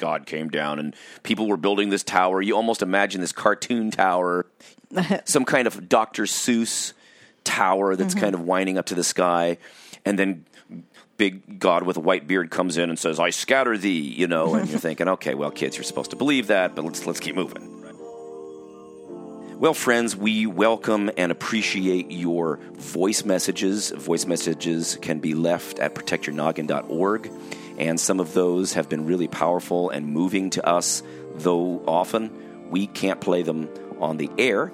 God came down and people were building this tower. You almost imagine this cartoon tower, some kind of Dr. Seuss tower that's mm-hmm. kind of winding up to the sky, and then big God with a white beard comes in and says, "I scatter thee," you know, and you're thinking, okay, well, kids, you're supposed to believe that, but let's let's keep moving. Well, friends, we welcome and appreciate your voice messages. Voice messages can be left at protectyournoggin.org, and some of those have been really powerful and moving to us, though often we can't play them on the air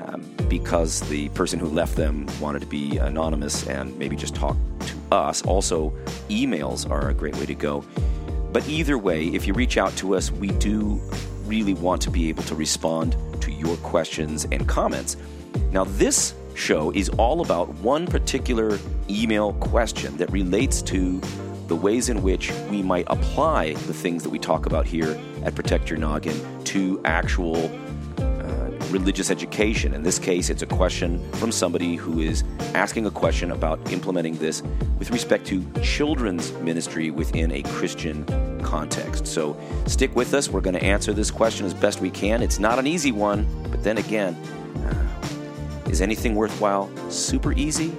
um, because the person who left them wanted to be anonymous and maybe just talk to us. Also, emails are a great way to go. But either way, if you reach out to us, we do really want to be able to respond to your questions and comments. Now, this show is all about one particular email question that relates to the ways in which we might apply the things that we talk about here at Protect Your Noggin to actual uh, religious education. In this case, it's a question from somebody who is asking a question about implementing this with respect to children's ministry within a Christian context. So stick with us. We're going to answer this question as best we can. It's not an easy one, but then again, uh, is anything worthwhile super easy?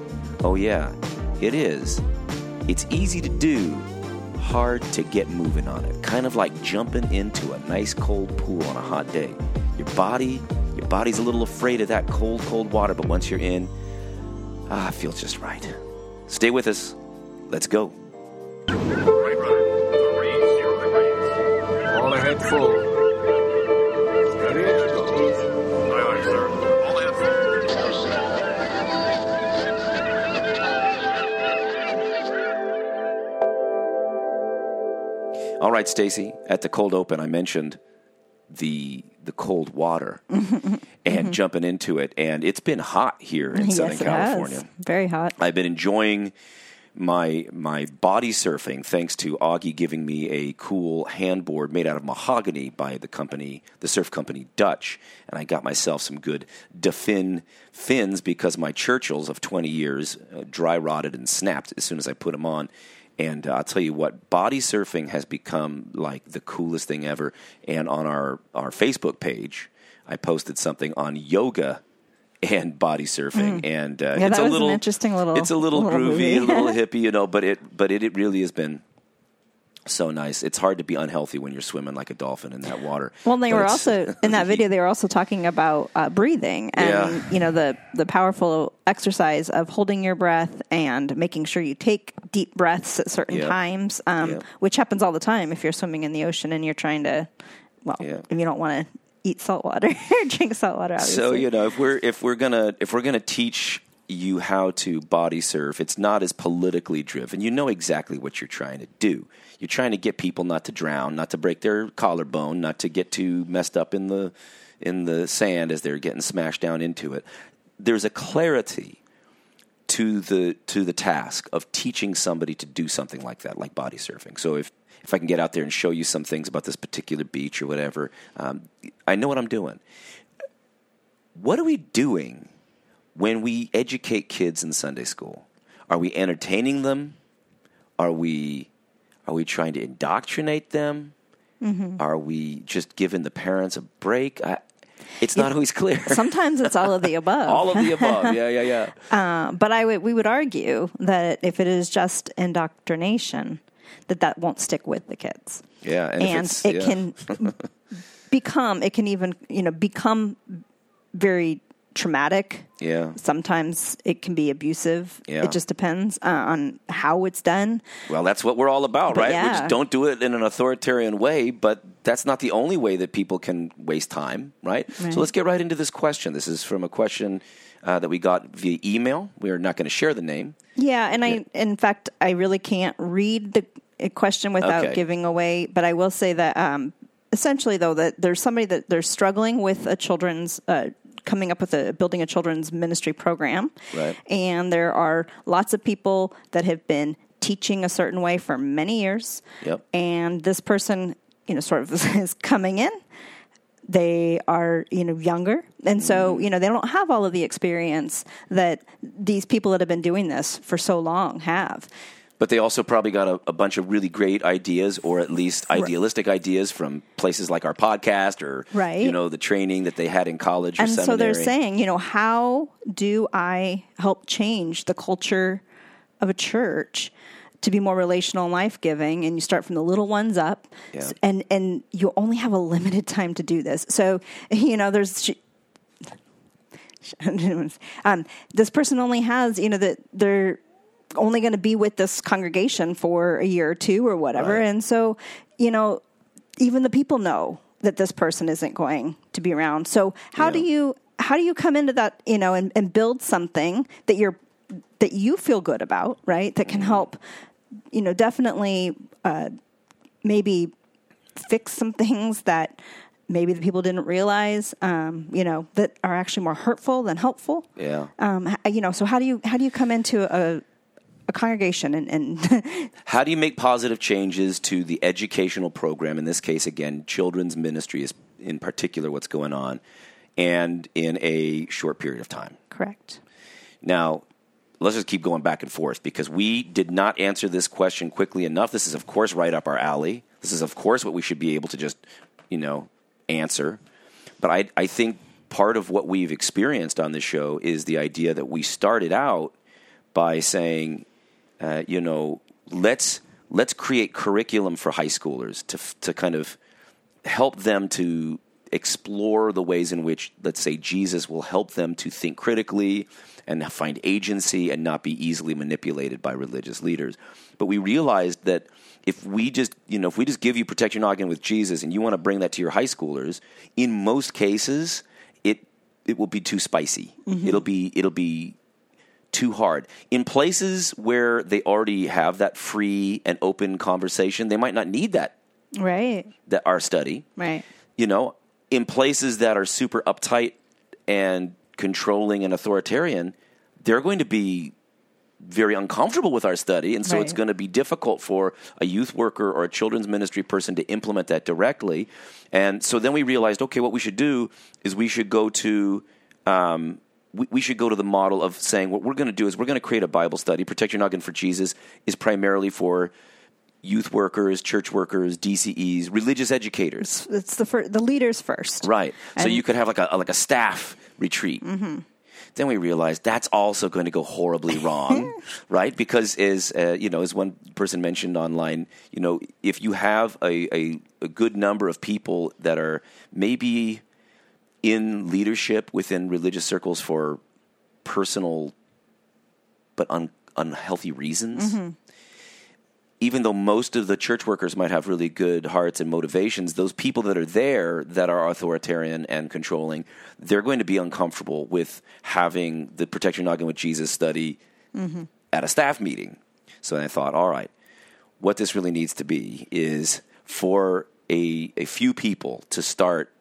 Oh, yeah, it is. It's easy to do, hard to get moving on it. Kind of like jumping into a nice cold pool on a hot day. Your body, your body's a little afraid of that cold, cold water, but once you're in, ah, it feels just right. Stay with us. Let's go. All ahead full. All right, Stacy. At the cold open, I mentioned the the cold water and jumping into it, and it's been hot here in Southern yes, it California. has. Very hot. I've been enjoying my my body surfing thanks to Augie giving me a cool handboard made out of mahogany by the company, the surf company Dutch, and I got myself some good DaFin fins because my Churchills of 20 years uh, dry rotted and snapped as soon as I put them on. And uh, I'll tell you what, body surfing has become like the coolest thing ever. And on our, our Facebook page, I posted something on yoga and body surfing, and uh, Mm. Yeah, it's a little interesting little- It's a little, little groovy, a little hippie, you know. But it, but it, it really has been so nice. It's hard to be unhealthy when you're swimming like a dolphin in that water. Well, they But were also in that video. They were also talking about uh, breathing and Yeah. you know the the powerful exercise of holding your breath and making sure you take deep breaths at certain Yeah. times, um, Yeah. which happens all the time if you're swimming in the ocean and you're trying to, well, Yeah. if you don't want to eat salt water or drink salt water. Obviously. So you know, if we're if we're gonna if we're gonna teach you how to body surf, it's not as politically driven. You know exactly what you're trying to do. You're trying to get people not to drown, not to break their collarbone, not to get too messed up in the in the sand as they're getting smashed down into it. There's a clarity to the to the task of teaching somebody to do something like that, like body surfing. So if if I can get out there and show you some things about this particular beach or whatever, um, I know what I'm doing. What are we doing when we educate kids in Sunday school? Are we entertaining them? Are we are we trying to indoctrinate them? Mm-hmm. Are we just giving the parents a break? I, it's not always clear. Sometimes it's all of the above. All of the above. Yeah, yeah, yeah. Uh, but I would we would argue that if it is just indoctrination, that that won't stick with the kids. Yeah, and and it yeah. can become it can even you know become very traumatic Yeah. sometimes it can be abusive Yeah. it just depends uh, on how it's done Well, that's what we're all about, But right? We yeah. just don't do it in an authoritarian way, but that's not the only way that people can waste time, right? So let's get right into this question. This is from a question uh, that we got via email. We are not going to share the name. yeah and i in fact i really can't read the question without Okay. giving away but i will say that um, essentially though that there's somebody that they're struggling with a children's uh, coming up with a building a children's ministry program Right. and there are lots of people that have been teaching a certain way for many years Yep. and this person you know sort of is coming in they are you know younger and Mm-hmm. so you know they don't have all of the experience that these people that have been doing this for so long have But they also probably got a, a bunch of really great ideas, or at least idealistic ideas from places like our podcast, or Right. you know the training that they had in college or and seminary. so they're saying, you know, how do I help change the culture of a church to be more relational and life giving? And you start from the little ones up, Yeah. And and you only have a limited time to do this. So you know, there's. Um, this person only has, you know, that they're only going to be with this congregation for a year or two or whatever. Right. And so, you know, even the people know that this person isn't going to be around. So how do you how do you come into that, you know, and, and build something that you're that you feel good about, right? That can help, you know, definitely uh, maybe fix some things that maybe the people didn't realize, um, you know, that are actually more hurtful than helpful. Yeah. Um, you know, so how do you how do you come into a a congregation and, and How do you make positive changes to the educational program? In this case, again, children's ministry is in particular what's going on, and in a short period of time. correct? Now, let's just keep going back and forth because we did not answer this question quickly enough. This is, of course, right up our alley. This is, of course, what we should be able to just, you know, answer. But I, I think part of what we've experienced on this show is the idea that we started out by saying, uh, you know, let's let's create curriculum for high schoolers to to kind of help them to explore the ways in which, let's say, Jesus will help them to think critically and find agency and not be easily manipulated by religious leaders. But we realized that if we just, you know, if we just give you protect your noggin with Jesus and you want to bring that to your high schoolers, in most cases, it it will be too spicy. It'll be it'll be too hard. In places where they already have that free and open conversation, they might not need that Right, that our study. right. You know, in places that are super uptight and controlling and authoritarian, they're going to be very uncomfortable with our study, and so it's going to be difficult for a youth worker or a children's ministry person to implement that directly. And so then we realized, okay, what we should do is we should go to um, we, we should go to the model of saying what we're going to do is we're going to create a Bible study. Protect Your Noggin for Jesus is primarily for youth workers, church workers, DCEs, religious educators. It's the fir- the leaders first, Right. so you could have like a like a staff retreat. Then we realized that's also going to go horribly wrong, right? Because as uh, you know, as one person mentioned online, you know, if you have a, a, a good number of people that are maybe in leadership within religious circles for personal but un, unhealthy reasons. Mm-hmm. Even though most of the church workers might have really good hearts and motivations, those people that are there that are authoritarian and controlling, they're going to be uncomfortable with having the Protect Your Noggin with Jesus study mm-hmm. at a staff meeting. So I thought, all right, what this really needs to be is for a, a few people to start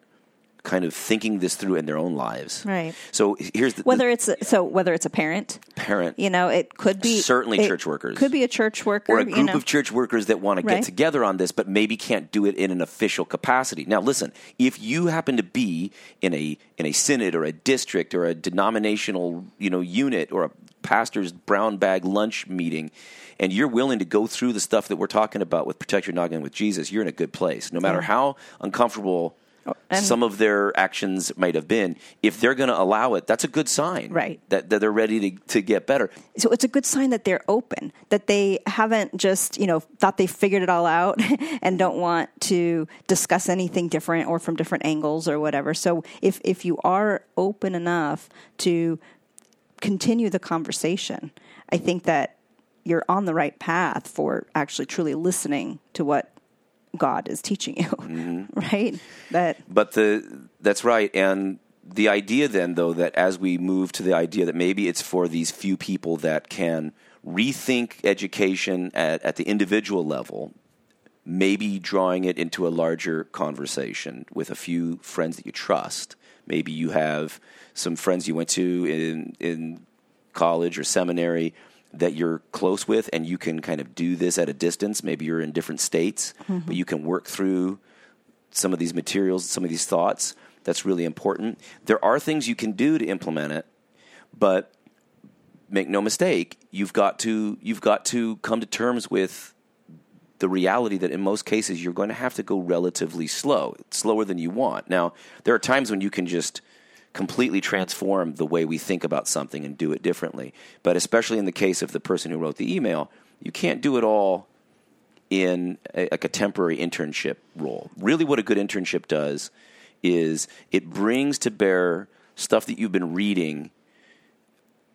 kind of thinking this through in their own lives. Right. So here's the, Whether it's a, so, whether it's a parent, parent you know, it could be Certainly church workers. Could be a church worker or a you group know. of church workers that want to get together on this, but maybe can't do it in an official capacity. Now, listen, if you happen to be in a in a synod or a district or a denominational you know unit or a pastor's brown bag lunch meeting, and you're willing to go through the stuff that we're talking about with Protect Your Noggin with Jesus, you're in a good place. No matter how uncomfortable. And- some of their actions might have been. If they're going to allow it, that's a good sign, Right. That, that they're ready to, to get better. so it's a good sign that they're open, that they haven't just, you know, thought they figured it all out and don't want to discuss anything different or from different angles or whatever. So if if you are open enough to continue the conversation, I think that you're on the right path for actually truly listening to what God is teaching you. Mm-hmm. Right? That But the that's right, and the idea then, though, that as we move to the idea that maybe it's for these few people that can rethink education at, at the individual level, maybe drawing it into a larger conversation with a few friends that you trust. Maybe you have some friends you went to in in college or seminary that you're close with and you can kind of do this at a distance. Maybe you're in different states, mm-hmm. but you can work through some of these materials, some of these thoughts. That's really important. There are things you can do to implement it, but make no mistake, you've got to you've got to come to terms with the reality that in most cases you're going to have to go relatively slow, slower than you want. Now, there are times when you can just completely transform the way we think about something and do it differently. But especially in the case of the person who wrote the email, you can't do it all in a, like a temporary internship role. Really, what a good internship does is it brings to bear stuff that you've been reading.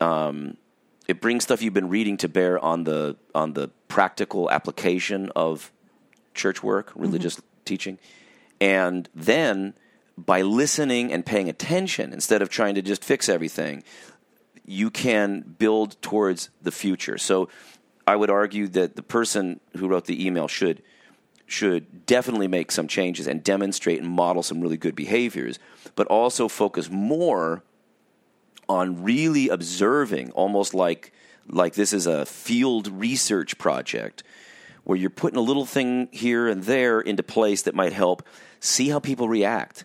Um, it brings stuff you've been reading to bear on the on the practical application of church work, religious teaching, and then by listening and paying attention instead of trying to just fix everything, you can build towards the future. So I would argue that the person who wrote the email should should definitely make some changes and demonstrate and model some really good behaviors, but also focus more on really observing, almost like like this is a field research project where you're putting a little thing here and there into place that might help see how people react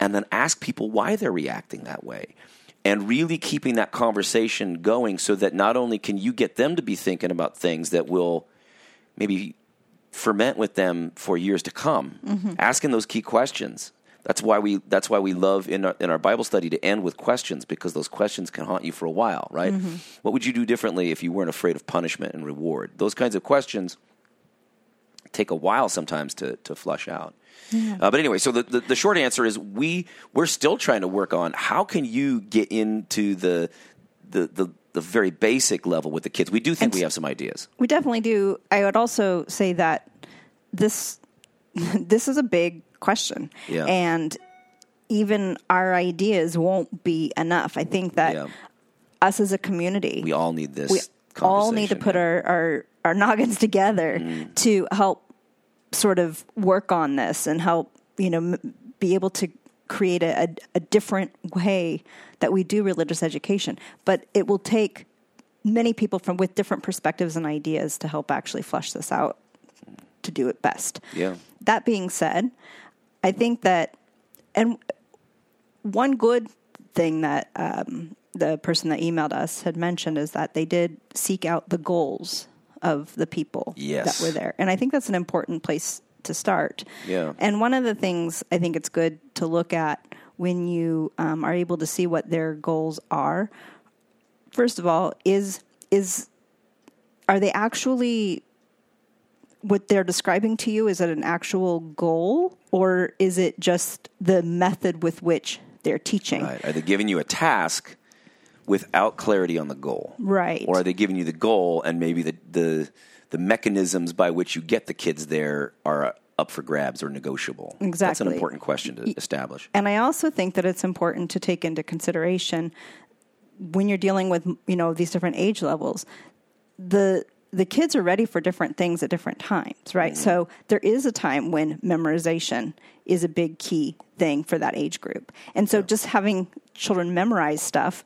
and then ask people why they're reacting that way and really keeping that conversation going so that not only can you get them to be thinking about things that will maybe ferment with them for years to come. Mm-hmm. Asking those key questions. That's why we that's why we love in our, in our bible study to end with questions because those questions can haunt you for a while right? Mm-hmm. What would you do differently if you weren't afraid of punishment and reward? Those kinds of questions take a while sometimes to, to flush out. Uh, but anyway, so the, the, the short answer is we we're still trying to work on how can you get into the the the, the very basic level with the kids. We do think And we have some ideas. We definitely do. I would also say that this this is a big question, Yeah. and even our ideas won't be enough. I think that Yeah. us as a community, We all need this. we all need to put yeah. our, our our noggins together Mm. to help sort of work on this and help you know m- be able to create a, a, a different way that we do religious education but it will take many people from with different perspectives and ideas to help actually flush this out to do it best Yeah. that being said, I think that, and one good thing that um, the person that emailed us had mentioned is that they did seek out the goals of the people Yes. that were there. And I think that's an important place to start. Yeah. And one of the things I think it's good to look at when you um, are able to see what their goals are, first of all, is is are they actually what they're describing to you is it an actual goal or is it just the method with which they're teaching Right. Are they giving you a task without clarity on the goal? Right. Or are they giving you the goal and maybe the the, the mechanisms by which you get the kids there are up for grabs or negotiable? Exactly. That's an important question to establish. and i also think that it's important to take into consideration when you're dealing with you know these different age levels the the kids are ready for different things at different times right mm-hmm. so there is a time when memorization is a big key thing for that age group and so just having children memorize stuff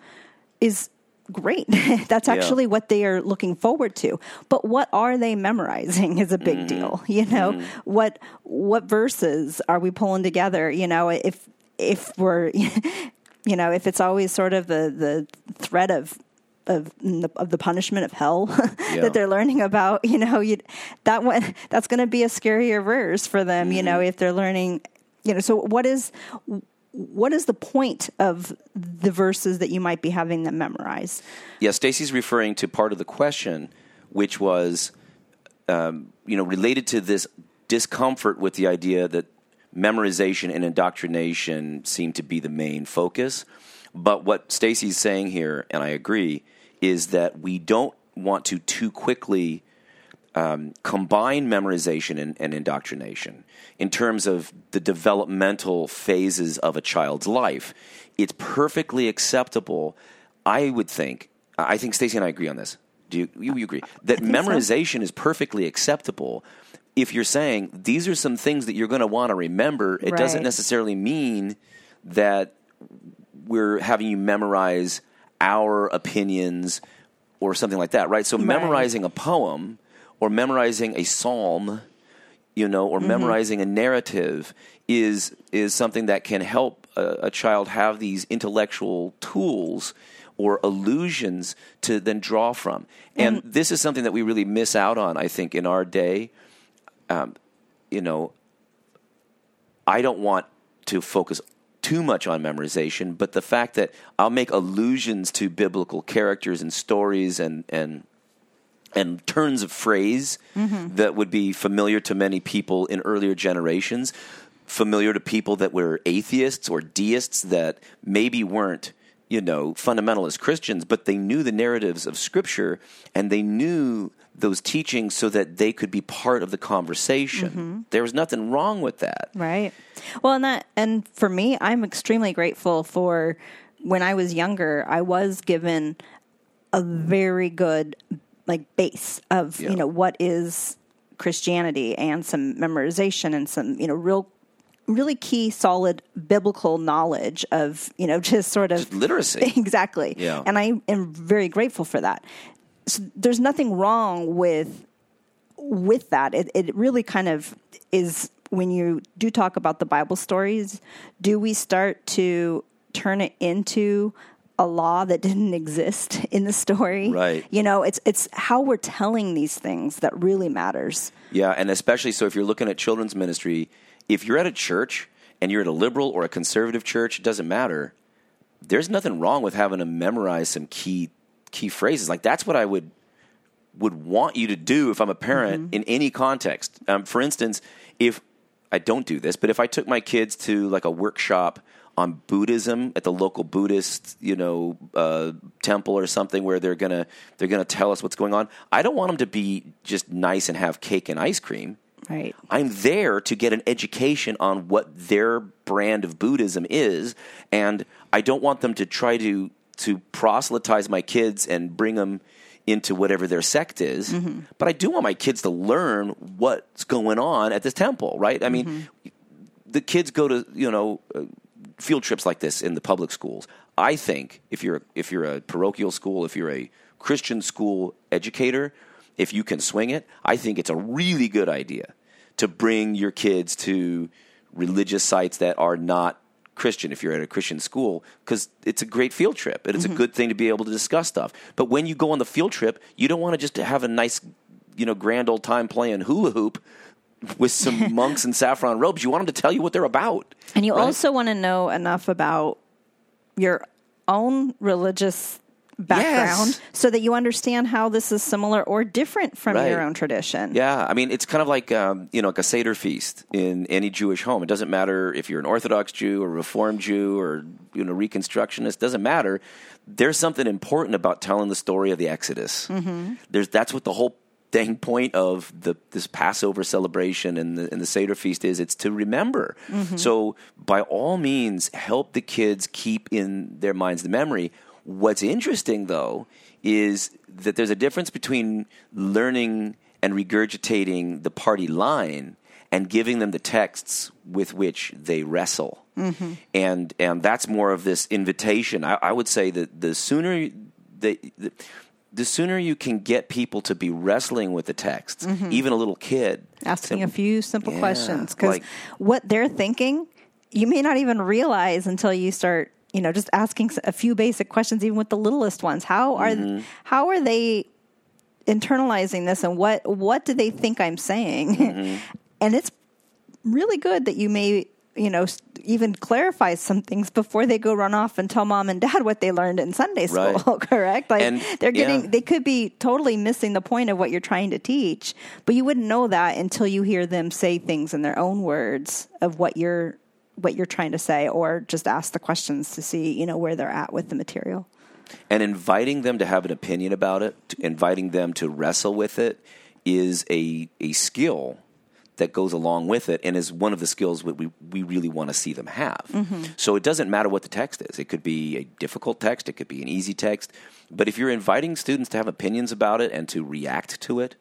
is great. That's actually what they are looking forward to. But what are they memorizing is a big mm-hmm. deal you know? Mm-hmm. What what verses are we pulling together? You know if if we're you know if it's always sort of the the threat of of the, of the punishment of hell Yeah. that they're learning about you know you that one that's going to be a scarier verse for them you know mm-hmm. if they're learning you know so what is what is the point of the verses that you might be having them memorize Yeah, Stacy's referring to part of the question, which was, um, you know, related to this discomfort with the idea that memorization and indoctrination seem to be the main focus. But what Stacy's saying here, and I agree, is that we don't want to too quickly um, combine memorization and, and indoctrination in terms of the developmental phases of a child's life. It's perfectly acceptable, I would think. I think Stacy and I agree on this. Do you, you, you agree that think so. memorization is perfectly acceptable if you're saying these are some things that you're going to want to remember? It doesn't necessarily mean that we're having you memorize our opinions or something like that, right? So memorizing a poem or memorizing a psalm, you know, or memorizing a narrative is is something that can help a, a child have these intellectual tools or allusions to then draw from. And this is something that we really miss out on, I think, in our day. Um, you know, I don't want to focus too much on memorization, but the fact that I'll make allusions to biblical characters and stories and and and turns of phrase mm-hmm. that would be familiar to many people in earlier generations, familiar to people that were atheists or deists that maybe weren't, you know, fundamentalist Christians, but they knew the narratives of Scripture and they knew those teachings so that they could be part of the conversation. Mm-hmm. There was nothing wrong with that. Right. Well, and that, and for me, I'm extremely grateful for when I was younger, I was given a very good like base of, Yeah. you know, what is Christianity and some memorization and some, you know, real really key solid biblical knowledge of, you know, just sort of Literacy. exactly. Yeah. And I am very grateful for that. So there's nothing wrong with with that. It it really kind of is when you do talk about the Bible stories, do we start to turn it into a law that didn't exist in the story? Right. You know, it's it's how we're telling these things that really matters. Yeah, and especially so if you're looking at children's ministry, if you're at a church and you're at a liberal or a conservative church, it doesn't matter. There's nothing wrong with having to memorize some key key phrases. Like that's what I would would want you to do if I'm a parent in any context. Um, for instance, if I don't do this, but if I took my kids to like a workshop on Buddhism at the local Buddhist, you know, uh, temple or something where they're gonna they're gonna tell us what's going on. I don't want them to be just nice and have cake and ice cream. Right. I'm there to get an education on what their brand of Buddhism is, and I don't want them to try to to proselytize my kids and bring them into whatever their sect is. But I do want my kids to learn what's going on at this temple, right? I mean, the kids go to you know uh, field trips like this in the public schools. I think if you're if you're a parochial school, if you're a Christian school educator, if you can swing it, I think it's a really good idea to bring your kids to religious sites that are not Christian if you're at a Christian school because it's a great field trip and it's a mm-hmm. good thing to be able to discuss stuff. But when you go on the field trip, you don't want to just have a nice, you know, grand old time playing hula hoop with some monks in saffron robes. You want them to tell you what they're about. And you right? also want to know enough about your own religious background Yes. so that you understand how this is similar or different from Right. your own tradition. Yeah, I mean, it's kind of like um, you know, like a Seder feast in any Jewish home. It doesn't matter if you're an Orthodox Jew or Reformed Jew or you know Reconstructionist. Doesn't matter. There's something important about telling the story of the Exodus. There's that's what the whole dang point of the this Passover celebration and the and the Seder feast is. It's to remember. Mm-hmm. So by all means, help the kids keep in their minds the memory. What's interesting though is that there's a difference between learning and regurgitating the party line and giving them the texts with which they wrestle. Mm-hmm. And and that's more of this invitation. I, I would say that the sooner the, the the sooner you can get people to be wrestling with the texts, even a little kid, asking a few simple Yeah, questions because like- what they're thinking you may not even realize until you start you know just asking a few basic questions even with the littlest ones how are Mm-hmm. how are they internalizing this and what what do they think i'm saying Mm-hmm. and it's really good that you may you know even clarify some things before they go run off and tell mom and dad what they learned in sunday school Right. correct like And- they're getting yeah. they could be totally missing the point of what you're trying to teach, but you wouldn't know that until you hear them say things in their own words of what you're what you're trying to say or just ask the questions to see, you know, where they're at with the material. and inviting them to have an opinion about it, inviting them to wrestle with it, is a a skill that goes along with it, and is one of the skills that we we really want to see them have. Mm-hmm. So it doesn't matter what the text is; it could be a difficult text, it could be an easy text, but if you're inviting students to have opinions about it and to react to it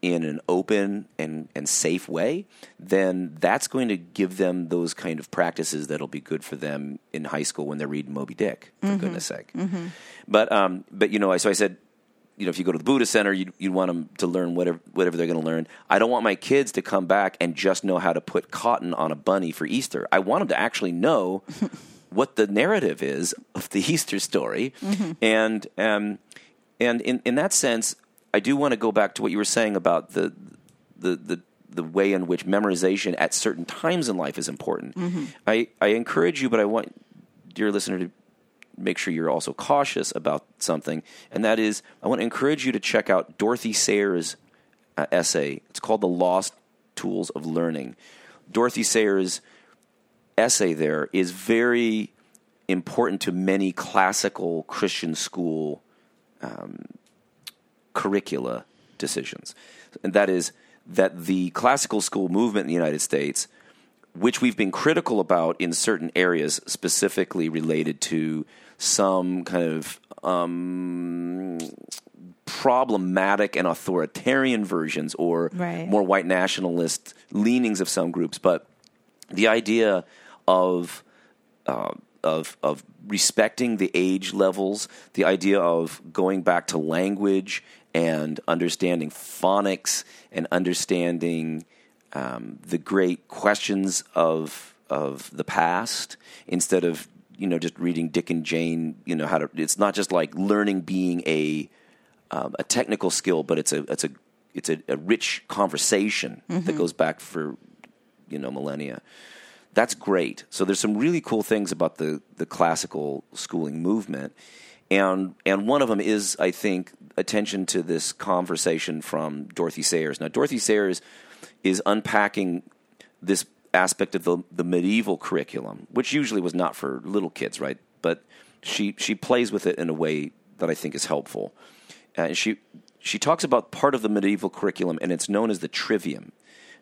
in an open and, and safe way, then that's going to give them those kind of practices that'll be good for them in high school when they're reading Moby Dick, for mm-hmm. goodness sake. Mm-hmm. But um, but you know, so I said, you know, if you go to the Buddha Center, you you want them to learn whatever whatever they're going to learn. I don't want my kids to come back and just know how to put cotton on a bunny for Easter. I want them to actually know what the narrative is of the Easter story, and um, and in in that sense, I do want to go back to what you were saying about the the the the way in which memorization at certain times in life is important. I, I encourage you, but I want dear listener to make sure you're also cautious about something, and that is I want to encourage you to check out Dorothy Sayers' uh, essay. It's called "The Lost Tools of Learning." Dorothy Sayers' essay there is very important to many classical Christian school um, curricula decisions. And that is that the classical school movement in the United States, which we've been critical about in certain areas, specifically related to some kind of um, problematic and authoritarian versions or Right. more white nationalist leanings of some groups, but the idea of uh, of of respecting the age levels, the idea of going back to language and understanding phonics and understanding um, the great questions of of the past instead of you know just reading Dick and Jane. You know how to. It's not just like learning being a um, a technical skill, but it's a it's a it's a, a rich conversation that goes back for you know millennia. That's great. So there's some really cool things about the the classical schooling movement, and and one of them is I think attention to this conversation from Dorothy Sayers. Now Dorothy Sayers is unpacking this aspect of the the medieval curriculum, which usually was not for little kids, right? But she she plays with it in a way that I think is helpful. And she she talks about part of the medieval curriculum, and it's known as the trivium.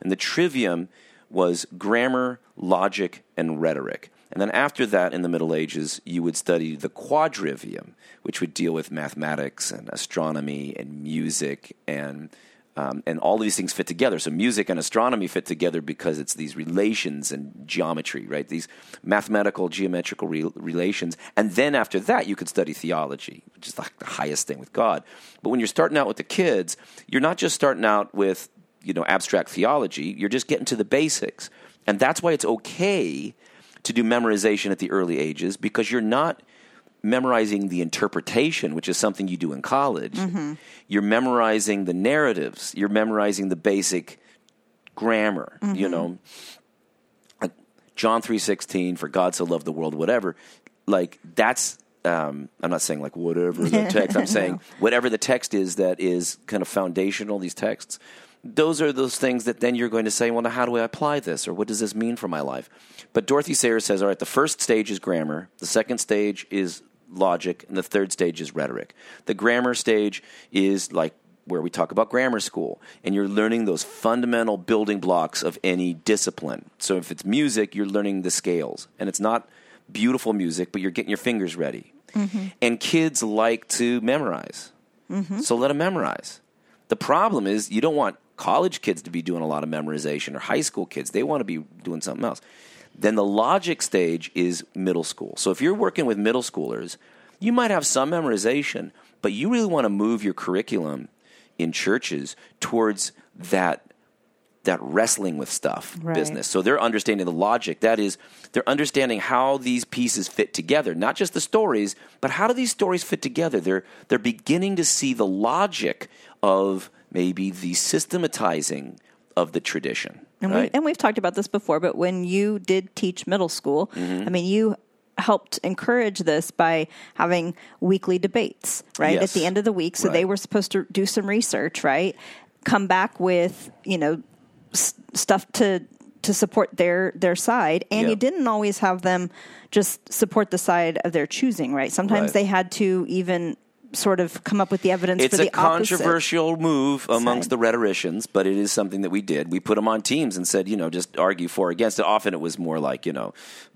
And the trivium was grammar, logic, and rhetoric. And then after that, in the Middle Ages, you would study the quadrivium, which would deal with mathematics and astronomy and music and um, and all these things fit together. So music and astronomy fit together because it's these relations and geometry, right? These mathematical geometrical re- relations. And then after that, you could study theology, which is like the highest thing with God. But when you're starting out with the kids, you're not just starting out with you know abstract theology. You're just getting to the basics, and that's why it's okay to do memorization at the early ages because you're not memorizing the interpretation, which is something you do in college. You're memorizing the narratives. You're memorizing the basic grammar. You know, like John three sixteen, for God so loved the world, whatever. Like that's. Um, I'm not saying like whatever the text. I'm saying whatever the text is that is kind of foundational. These texts, those are those things that then you're going to say, well, now how do I apply this, or what does this mean for my life? But Dorothy Sayers says, all right, the first stage is grammar, the second stage is logic, and the third stage is rhetoric. The grammar stage is like where we talk about grammar school, and you're learning those fundamental building blocks of any discipline. So if it's music, you're learning the scales, and it's not beautiful music, but you're getting your fingers ready. Mm-hmm. And kids like to memorize, mm-hmm. so let them memorize. The problem is you don't want college kids to be doing a lot of memorization or high school kids. They want to be doing something else. Then the logic stage is middle school. So if you're working with middle schoolers, you might have some memorization, but you really want to move your curriculum in churches towards that that wrestling with stuff Right. business. So they're understanding the logic. That is, they're understanding how these pieces fit together, not just the stories, but how do these stories fit together? They're they're beginning to see the logic of maybe the systematizing of the tradition. And, right? we, and we've talked about this before, but when you did teach middle school, Mm-hmm. I mean, you helped encourage this by having weekly debates, right? Yes. At the end of the week. So they were supposed to do some research, right? Come back with, you know, s- stuff to to support their their side and Yeah. you didn't always have them just support the side of their choosing right sometimes Right. they had to even sort of come up with the evidence it's for the a controversial move amongst side. the rhetoricians, but it is something that we did. We put them on teams and said, you know, just argue for or against it. Often it was more like, you know,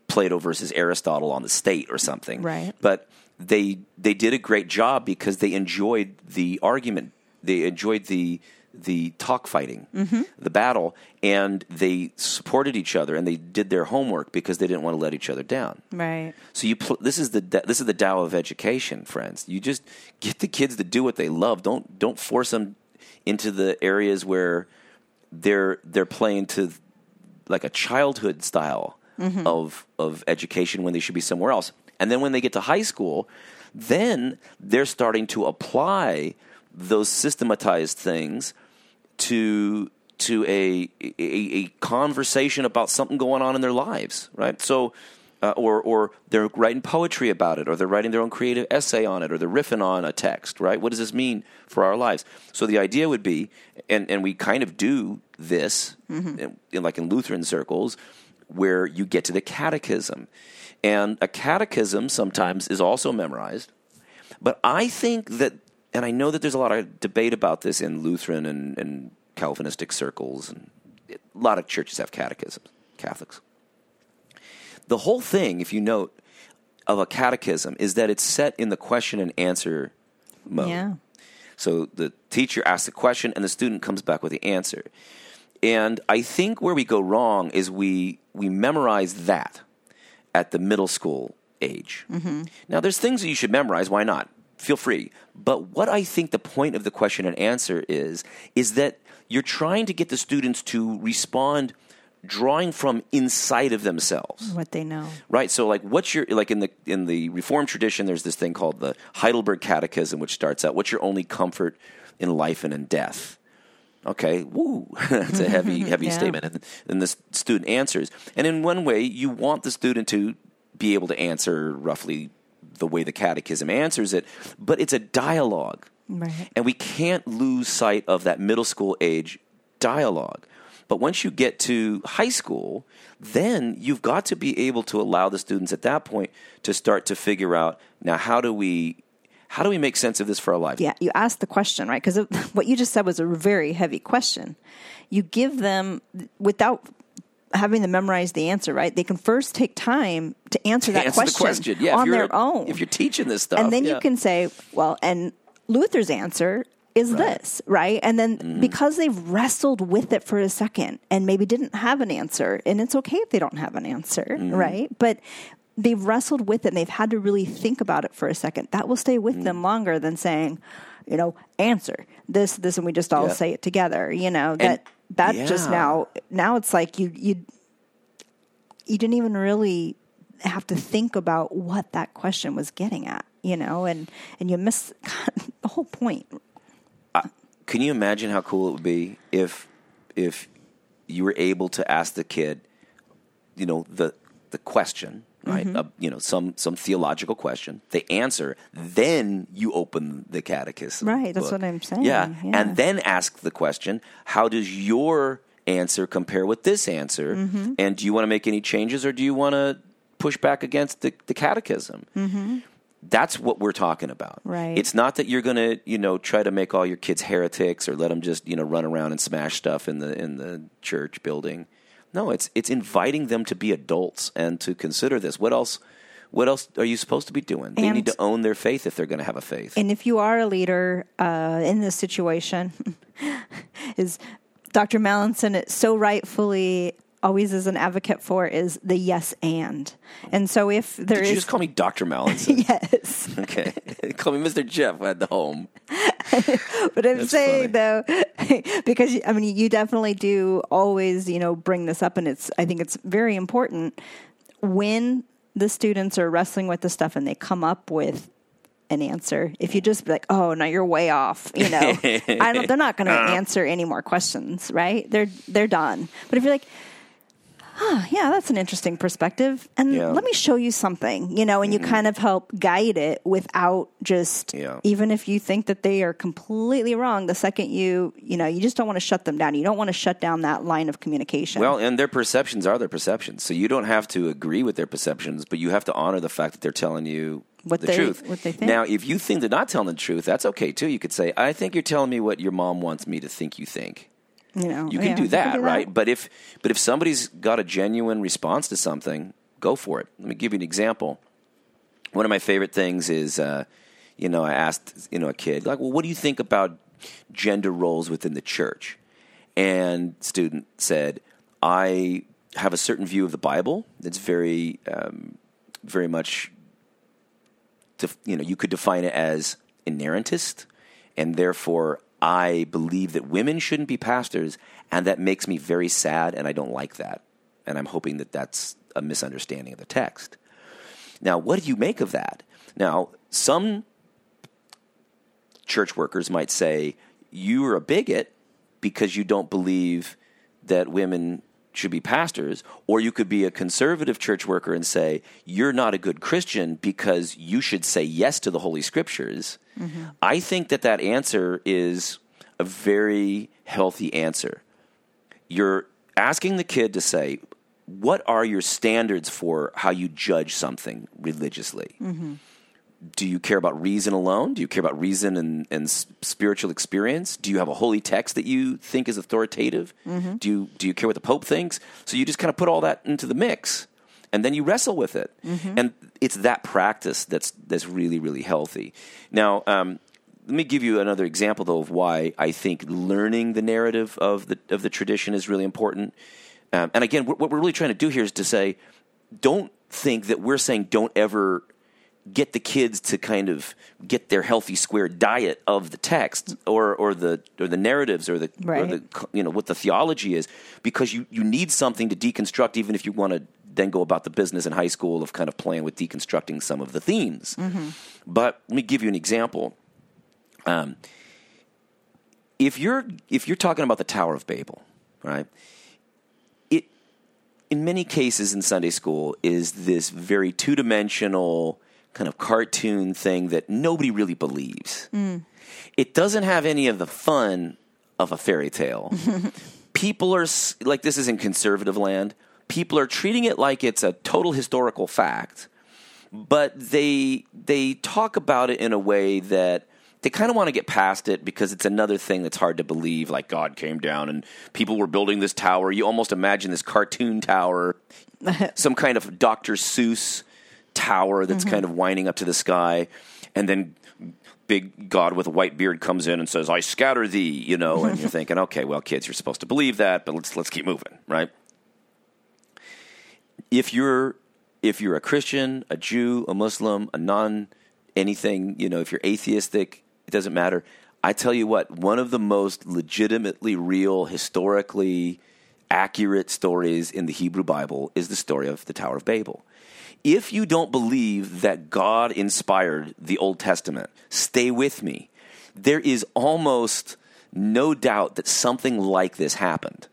Plato versus Aristotle on the state or something. Right. But they they did a great job because they enjoyed the argument. They enjoyed the the talk fighting, Mm-hmm. the battle, and they supported each other and they did their homework because they didn't want to let each other down. right So you pl- this is the this is the Tao of education, friends. You just get the kids to do what they love. Don't don't force them into the areas where they're they're playing to like a childhood style of of education when they should be somewhere else. And then when they get to high school, then they're starting to apply those systematized things to to a, a a conversation about something going on in their lives, right? So, uh, or or they're writing poetry about it, or they're writing their own creative essay on it, or they're riffing on a text, right? What does this mean for our lives? So the idea would be, and and we kind of do this, in, in, like in Lutheran circles, where you get to the catechism, and a catechism sometimes is also memorized. But I think that, and I know that there's a lot of debate about this in Lutheran and, and Calvinistic circles, and a lot of churches have catechisms, Catholics. The whole thing, if you note, of a catechism is that it's set in the question and answer mode. Yeah. So the teacher asks the question and the student comes back with the answer. And I think where we go wrong is we we memorize that at the middle school age. Mm-hmm. Now there's things that you should memorize, why not? Feel free. But what I think the point of the question and answer is is that you're trying to get the students to respond drawing from inside of themselves What they know. right so like what's your like in the in the reformed tradition there's this thing called the heidelberg catechism which starts out what's your only comfort in life and in death okay woo that's a heavy heavy Yeah. statement and then the student answers and in one way you want the student to be able to answer roughly the way the catechism answers it but it's a dialogue Right. and we can't lose sight of that middle school age dialogue. But once you get to high school, then you've got to be able to allow the students at that point to start to figure out now how do we how do we make sense of this for our lives? Yeah, you asked the question, right? Because what you just said was a very heavy question. You give them, without having them memorize the answer, right? They can first take time to answer that Answer question, question. Yeah, on their own. If you're teaching this stuff, and then yeah. you can say, well, and Luther's answer is this, right? And then Mm-hmm. because they've wrestled with it for a second and maybe didn't have an answer, and it's okay if they don't have an answer, Mm-hmm. right? But they've wrestled with it and they've had to really think about it for a second. That will stay with Mm. them longer than saying, you know, answer this, this, and we just all Yeah. say it together. You know that that just now now it's like you you you didn't even really have to think about what that question was getting at, you know, and and you miss the whole point. Can you imagine how cool it would be if if you were able to ask the kid, you know, the the question, right? Mm-hmm. Uh, you know, some some theological question. They answer, then you open the catechism. Right, that's book. what I'm saying, Yeah, yeah. and then ask the question: How does your answer compare with this answer? Mm-hmm. And do you want to make any changes, or do you want to push back against the, the catechism? That's what we're talking about. Mm-hmm. Right. It's not that you're going to, you know, try to make all your kids heretics or let them just, you know, run around and smash stuff in the in the church building. No, it's it's inviting them to be adults and to consider this. What else? What else are you supposed to be doing? They And- need to own their faith if they're going to have a faith. And if you are a leader uh, in this situation, is Dr. Mallinson so rightfully always is an advocate for is the yes and. And so if there Did is you just call me Dr. Mallinson? yes, okay. call me Mr. Jeff at the home. but I'm That's saying though, because I mean, you definitely do always, you know, bring this up, and it's I think it's very important when the students are wrestling with the stuff and they come up with an answer. If you just be like, "Oh, no, you're way off," you know, I don't, they're not going to uh-huh. answer any more questions, right? They're they're done. But if you're like, oh, yeah, that's an interesting perspective. And Yeah. let me show you something, you know, and you mm. kind of help guide it without just, Yeah. even if you think that they are completely wrong, the second you, you know, you just don't want to shut them down. You don't want to shut down that line of communication. Well, and their perceptions are their perceptions. So you don't have to agree with their perceptions, but you have to honor the fact that they're telling you What the they- truth. what they think. Now, if you think they're not telling the truth, that's okay too. You could say, "I think you're telling me what your mom wants me to think you think." You know, You can yeah, do that, right? that. But if but if somebody's got a genuine response to something, go for it. Let me give you an example. One of my favorite things is, uh, you know, I asked you know a kid like, "Well, what do you think about gender roles within the church?" And student said, "I have a certain view of the Bible that's very, um, very much, def- you know, you could define it as inerrantist, and therefore I believe that women shouldn't be pastors, and that makes me very sad, and I don't like that, and I'm hoping that that's a misunderstanding of the text. Now, what do you make of that? Now, some church workers might say you're a bigot because you don't believe that women should be pastors, or you could be a conservative church worker and say you're not a good Christian because you should say yes to the Holy Scriptures. Mm-hmm. I think that that answer is a very healthy answer. You're asking the kid to say, What are your standards for how you judge something religiously? Mm-hmm. Do you care about reason alone? Do you care about reason and, and spiritual experience? Do you have a holy text that you think is authoritative? Do you do you care what the Pope thinks? So you just kind of put all that into the mix, and then you wrestle with it. And it's that practice that's that's really really healthy. Now, um, let me give you another example though of why I think learning the narrative of the of the tradition is really important. Um, and again, what we're really trying to do here is to say, don't think that we're saying don't ever get the kids to kind of get their healthy square diet of the text or or the or the narratives or the or the you know what the theology is because you you need something to deconstruct even if you want to then go about the business in high school of kind of playing with deconstructing some of the themes. But let me give you an example. Um, if you're if you're talking about the Tower of Babel, right? It in many cases in Sunday school is this very two dimensional kind of cartoon thing that nobody really believes. Hmm. It doesn't have any of the fun of a fairy tale. People are like this is in conservative land. People are treating it like it's a total historical fact but they they talk about it in a way that they kind of want to get past it because it's another thing that's hard to believe like god came down and people were building this tower you almost imagine this cartoon tower some kind of dr seuss tower that's mm-hmm. kind of winding up to the sky and then big god with a white beard comes in and says i scatter thee you know and you're thinking okay well kids you're supposed to believe that but let's let's keep moving right if you're if you're a Christian, a Jew, a Muslim, a non anything, you know, if you're atheistic, it doesn't matter. I tell you what, one of the most legitimately real, historically accurate stories in the Hebrew Bible is the story of the Tower of Babel. If you don't believe that God inspired the Old Testament, stay with me. There is almost no doubt that something like this happened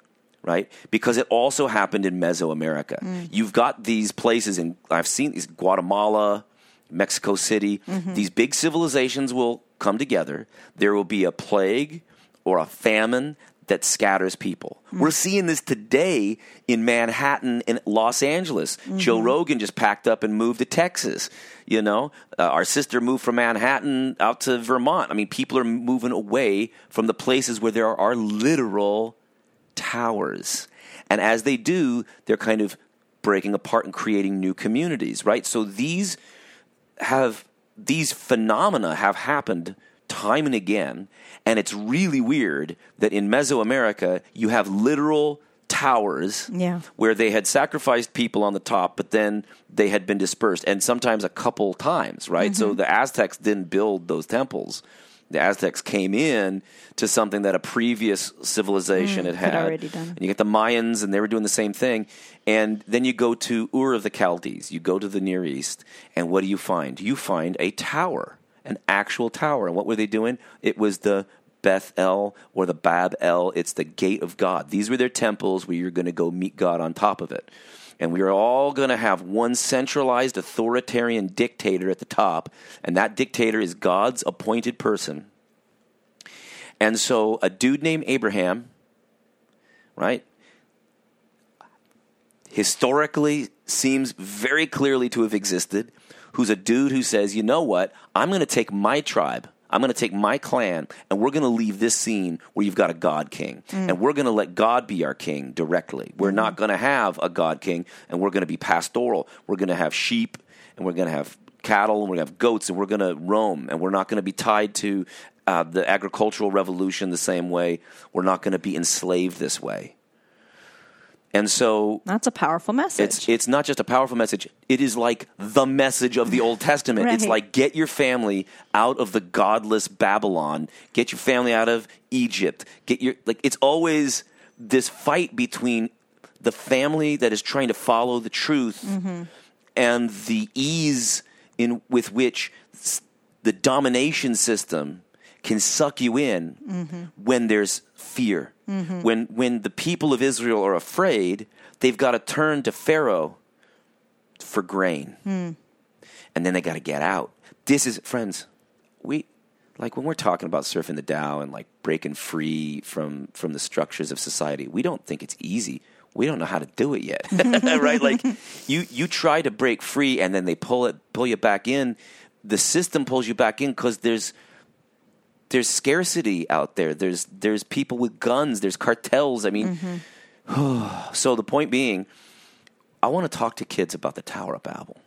right? Because it also happened in Mesoamerica. Mm. You've got these places in I've seen these Guatemala, Mexico City. Mm-hmm. These big civilizations will come together. There will be a plague or a famine that scatters people. We're seeing this today in Manhattan and Los Angeles. Joe Rogan just packed up and moved to Texas. You know, uh, our sister moved from Manhattan out to Vermont. I mean, people are moving away from the places where there are literal towers. And as they do, they're kind of breaking apart and creating new communities, right? So these have these phenomena have happened time and again, and it's really weird that in Mesoamerica you have literal towers Yeah. where they had sacrificed people on the top, but then they had been dispersed, and sometimes a couple times, right? So Mm-hmm. the Aztecs didn't build those temples. The Aztecs came in to something that a previous civilization had had. Mm, already done. And you get the Mayans, and they were doing the same thing. And then you go to Ur of the Chaldees. You go to the Near East, and what do you find? You find a tower, an actual tower. And what were they doing? It was the Beth El or the Bab El. It's the gate of God. These were their temples where you're going to go meet God on top of it. And we are all going to have one centralized authoritarian dictator at the top, and that dictator is God's appointed person. And so a dude named Abraham, right, historically seems very clearly to have existed, who's a dude who says, you know what, I'm going to take my tribe. I'm going to take my clan and we're going to leave this scene where you've got a God king. And we're going to let God be our king directly. We're not going to have a God king and we're going to be pastoral. We're going to have sheep and we're going to have cattle and we're going to have goats and we're going to roam and we're not going to be tied to uh, the agricultural revolution the same way. We're not going to be enslaved this way. And so That's a powerful message. it's it's not just a powerful message. It is like the message of the Old Testament. It's like get your family out of the godless Babylon. Get your family out of Egypt. Get your like it's always this fight between the family that is trying to follow the truth mm-hmm. and the ease in with which the domination system can suck you in when there's fear. When when the people of Israel are afraid, they've got to turn to Pharaoh for grain. And then they got to get out. This is friends, we like when we're talking about surfing the Tao and like breaking free from from the structures of society, we don't think it's easy. We don't know how to do it yet, right? Like you you try to break free and then they pull it pull you back in. The system pulls you back in because there's there's scarcity out there. There's there's people with guns. There's cartels. I mean, mm-hmm. so the point being, I want to talk to kids about the Tower of Babel.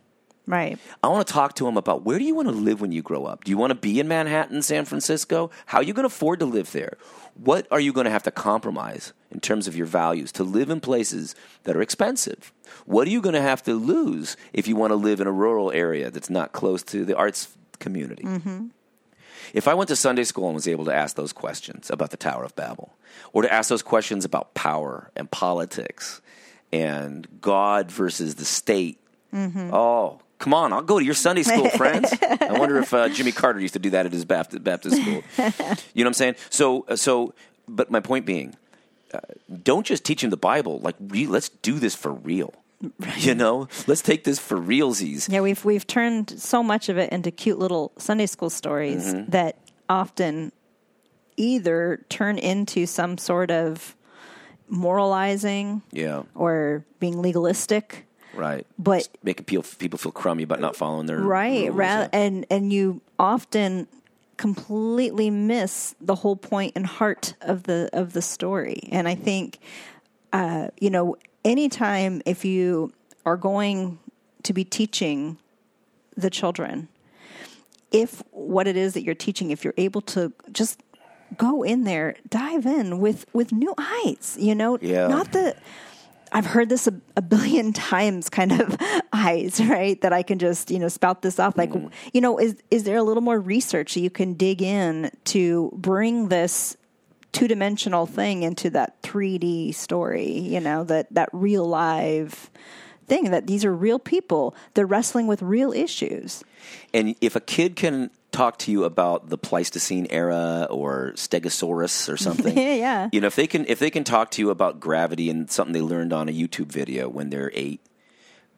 Right. I want to talk to them about where do you want to live when you grow up? Do you want to be in Manhattan, San Francisco? How are you going to afford to live there? What are you going to have to compromise in terms of your values to live in places that are expensive? What are you going to have to lose if you want to live in a rural area that's not close to the arts community? Mm-hmm. If I went to Sunday school and was able to ask those questions about the Tower of Babel, or to ask those questions about power and politics and God versus the state, oh, come on, I'll go to your Sunday school, friends. I wonder if uh, Jimmy Carter used to do that at his Baptist, Baptist school. You know what I'm saying? So, uh, so, but my point being, uh, don't just teach him the Bible. Like, re- let's do this for real. You know, let's take this for realsies. Yeah, we've we've turned so much of it into cute little Sunday school stories Mm-hmm. that often either turn into some sort of moralizing Yeah, or being legalistic. right. But- Just making people people feel crummy about not following their right rules, ra- yeah. and and you often completely miss the whole point and heart of the of the story and i think uh, you know anytime if you are going to be teaching the children if what it is that you're teaching if you're able to just go in there dive in with with new eyes you know Yeah. not the I've heard this a, a billion times, kind of eyes, right? That I can just, you know, spout this off. Like, mm. you know, is is there a little more research you can dig in to bring this two dimensional thing into that 3D story? You know, that that real live thing. That these are real people. They're wrestling with real issues. And if a kid can talk to you about the Pleistocene era or Stegosaurus or something, Yeah, yeah. you know, if they can if they can talk to you about gravity and something they learned on a YouTube video when they're eight,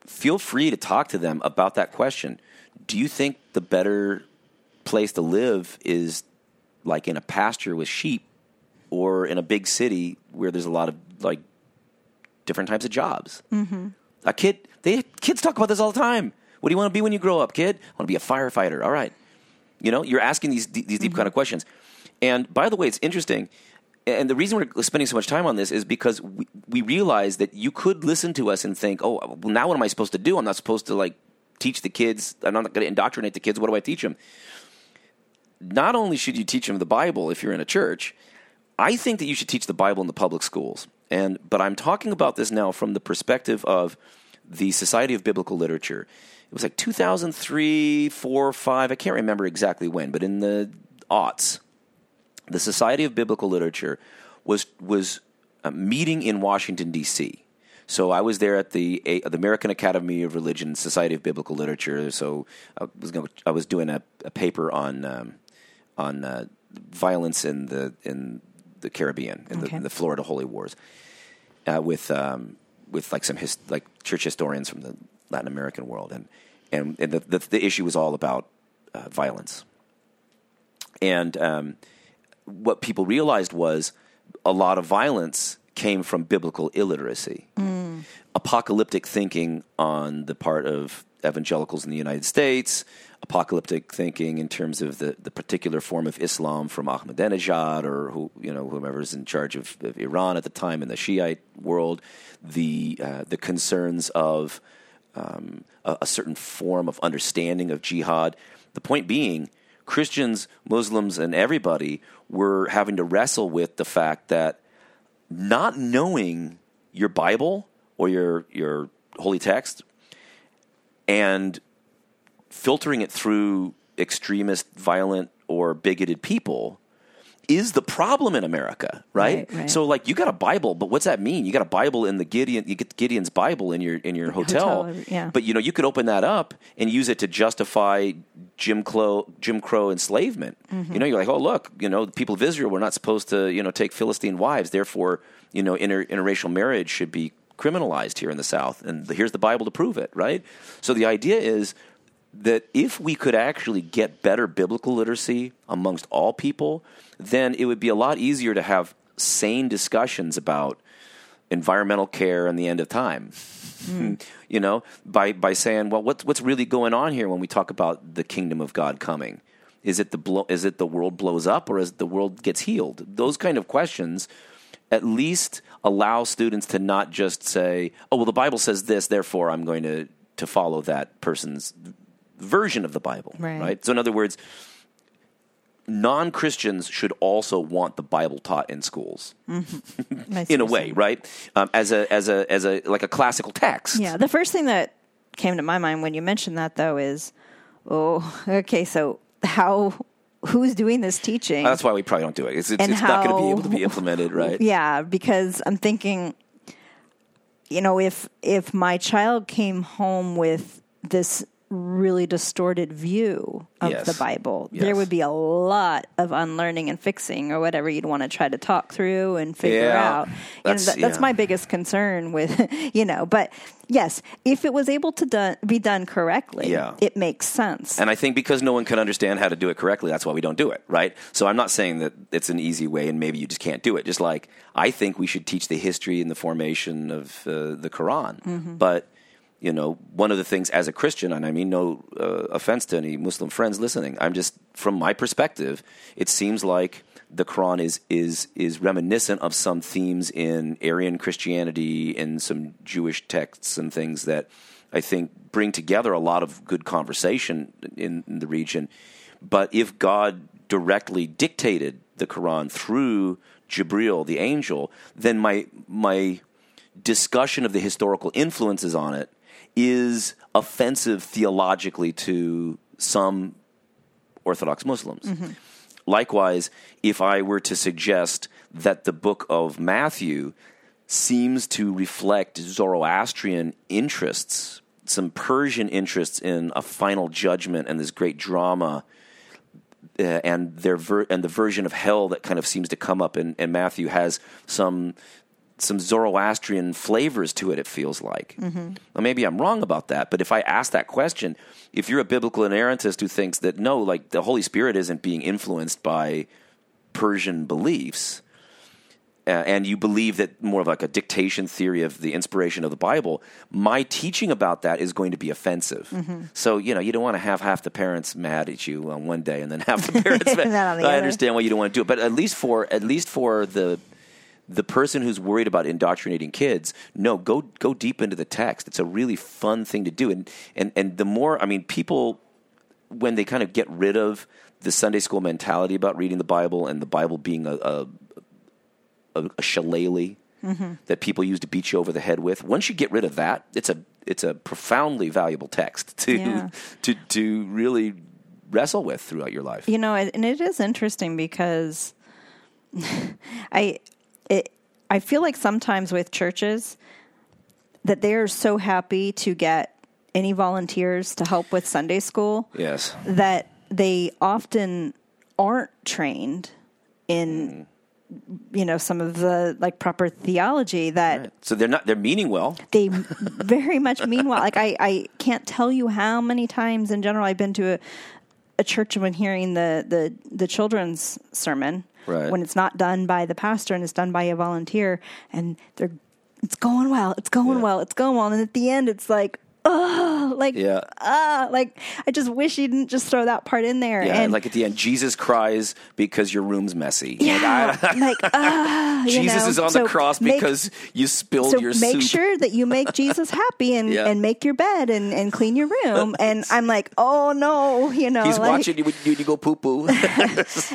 feel free to talk to them about that question. Do you think the better place to live is like in a pasture with sheep or in a big city where there's a lot of like different types of jobs? Mm-hmm. A kid, they kids talk about this all the time. What do you want to be when you grow up, kid? I want to be a firefighter. All right. You know, you're asking these these deep kind of questions. And by the way, it's interesting. And the reason we're spending so much time on this is because we, we realize that you could listen to us and think, "Oh, well, now what am I supposed to do? I'm not supposed to like teach the kids. I'm not going to indoctrinate the kids. What do I teach them?" Not only should you teach them the Bible if you're in a church, I think that you should teach the Bible in the public schools. And but I'm talking about this now from the perspective of the Society of Biblical Literature. It was like 2003, 4, 5, I can't remember exactly when, but in the aughts, the Society of Biblical Literature was was uh, meeting in Washington D.C. So I was there at the a, the American Academy of Religion Society of Biblical Literature. So I was going I was doing a, a paper on um, on uh, violence in the in the Caribbean in, the, in the Florida Holy Wars uh, with um, with like some his, like church historians from the Latin American world, and and, and the, the the issue was all about uh, violence. And um, what people realized was a lot of violence came from biblical illiteracy, apocalyptic thinking on the part of evangelicals in the United States, apocalyptic thinking in terms of the, the particular form of Islam from Ahmadinejad or who you know whomever's in charge of, of Iran at the time in the Shiite world, the uh, the concerns of um, a, a certain form of understanding of jihad. The point being, Christians, Muslims, and everybody were having to wrestle with the fact that not knowing your Bible or your your holy text and filtering it through extremist, violent, or bigoted people is the problem in America, right? Right, right. So like you got a Bible, but what's that mean? You got a Bible in the Gideon you get Gideon's Bible in your in your hotel. Hotel, yeah. But you know, you could open that up and use it to justify Jim Crow Jim Crow enslavement. Mm-hmm. You know, you're like, "Oh, look, you know, the people of Israel were not supposed to, you know, take Philistine wives. Therefore, you know, inter- interracial marriage should be criminalized here in the South." And here's the Bible to prove it, right? So the idea is that if we could actually get better biblical literacy amongst all people, then it would be a lot easier to have sane discussions about environmental care and the end of time. Hmm. you know, by by saying, well, what's what's really going on here when we talk about the kingdom of God coming? Is it the blow, is it the world blows up or is it the world gets healed? Those kind of questions at least allow students to not just say, "Oh, well, the Bible says this, therefore I'm going to to follow that person's version of the Bible." Right. So, in other words, non Christians should also want the Bible taught in schools, see in a way, right? Um, as a as a as a like a classical text. Yeah, the first thing that came to my mind when you mentioned that though is, oh, okay, so how who's doing this teaching? That's why we probably don't do it. It's, it's, it's not going to be able to be implemented, right? Yeah, because I'm thinking, you know, if if my child came home with this really distorted view of Yes. the Bible, Yes. there would be a lot of unlearning and fixing or whatever you'd want to try to talk through and figure Yeah. out. You know, That's- that, that's yeah. my biggest concern with, you know, but yes, if it was able to done, be done correctly, Yeah. it makes sense. And I think because no one can understand how to do it correctly, that's why we don't do it, right? So I'm not saying that it's an easy way and maybe you just can't do it. Just like I think we should teach the history and the formation of uh, the Quran. Mm-hmm. But, you know, one of the things as a Christian, and I mean no uh, offense to any Muslim friends listening, I'm just, from my perspective, it seems like the Quran is is is reminiscent of some themes in Arian Christianity and some Jewish texts and things that I think bring together a lot of good conversation in, in the region. But if God directly dictated the Quran through Jibril, the angel, then my my discussion of the historical influences on it is offensive theologically to some Orthodox Muslims. Likewise, if I were to suggest that the book of Matthew seems to reflect Zoroastrian interests, some Persian interests in a final judgment and this great drama, uh, and their ver- and the version of hell that kind of seems to come up in, in Matthew has some some Zoroastrian flavors to it. It feels like. Well, maybe I'm wrong about that, but if I ask that question, if you're a biblical inerrantist who thinks that no, like the Holy Spirit isn't being influenced by Persian beliefs, uh, and you believe that more of like a dictation theory of the inspiration of the Bible, my teaching about that is going to be offensive. Mm-hmm. So you know you don't want to have half the parents mad at you on one day and then half the parents mad. The I other. understand why you don't want to do it, but at least for at least for the the person who's worried about indoctrinating kids, no, go go deep into the text. It's a really fun thing to do, and and and the more I mean, people when they kind of get rid of the Sunday school mentality about reading the Bible and the Bible being a a, a, a shillelagh mm-hmm. that people use to beat you over the head with. Once you get rid of that, it's a it's a profoundly valuable text to Yeah. to to really wrestle with throughout your life. You know, and it is interesting because I I feel like sometimes with churches that they are so happy to get any volunteers to help with Sunday school Yes. that they often aren't trained in mm. you know some of the like proper theology that So they're not they're meaning well. they very much mean well. Like I, I can't tell you how many times in general I've been to a, a church when hearing the, the, the children's sermon Right. when it's not done by the pastor and it's done by a volunteer and they're it's going well, it's going Yeah. well, it's going well, and at the end it's like oh like Yeah. ah like I just wish you didn't just throw that part in there Yeah, and like at the end, Jesus cries because your room's messy. yeah, Like, I- like ah, Jesus know? is on So the cross make- because you spilled your. so your make soup. sure that you make Jesus happy and, Yeah. and make your bed and, and clean your room. And I'm like, oh no, you know. He's like- watching you when you go poo poo.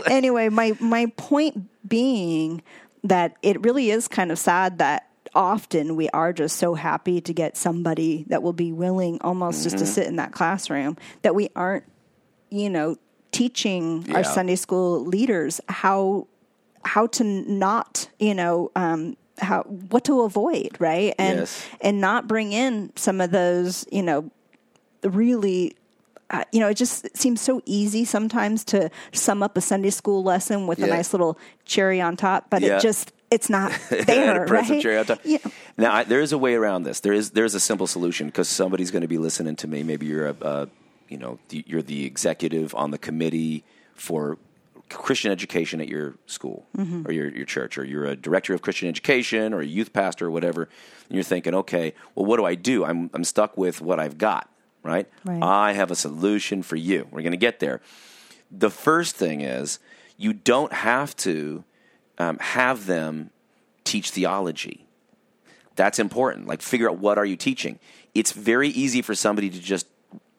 anyway, my my point being that it really is kind of sad that often we are just so happy to get somebody that will be willing almost just to Mm-hmm. sit in that classroom that we aren't, you know, teaching our Sunday school leaders how how to not, you know, um, how what to avoid, right? And Yes. and not bring in some of those, you know, really uh, you know, it just seems so easy sometimes to sum up a Sunday school lesson with a nice little cherry on top, but Yeah. it just it's not there, a right? cherry on top. Yeah. Now, I, there is a way around this. There is there's a simple solution because somebody's going to be listening to me. Maybe you're a, uh, you know, the, you're the executive on the committee for Christian education at your school Mm-hmm. or your your church, or you're a director of Christian education or a youth pastor or whatever. And you're thinking, okay, well, what do I do? I'm I'm stuck with what I've got. Right? Right. I have a solution for you. We're going to get there. The first thing is you don't have to um, have them teach theology. That's important. Like, figure out what are you teaching. It's very easy for somebody to just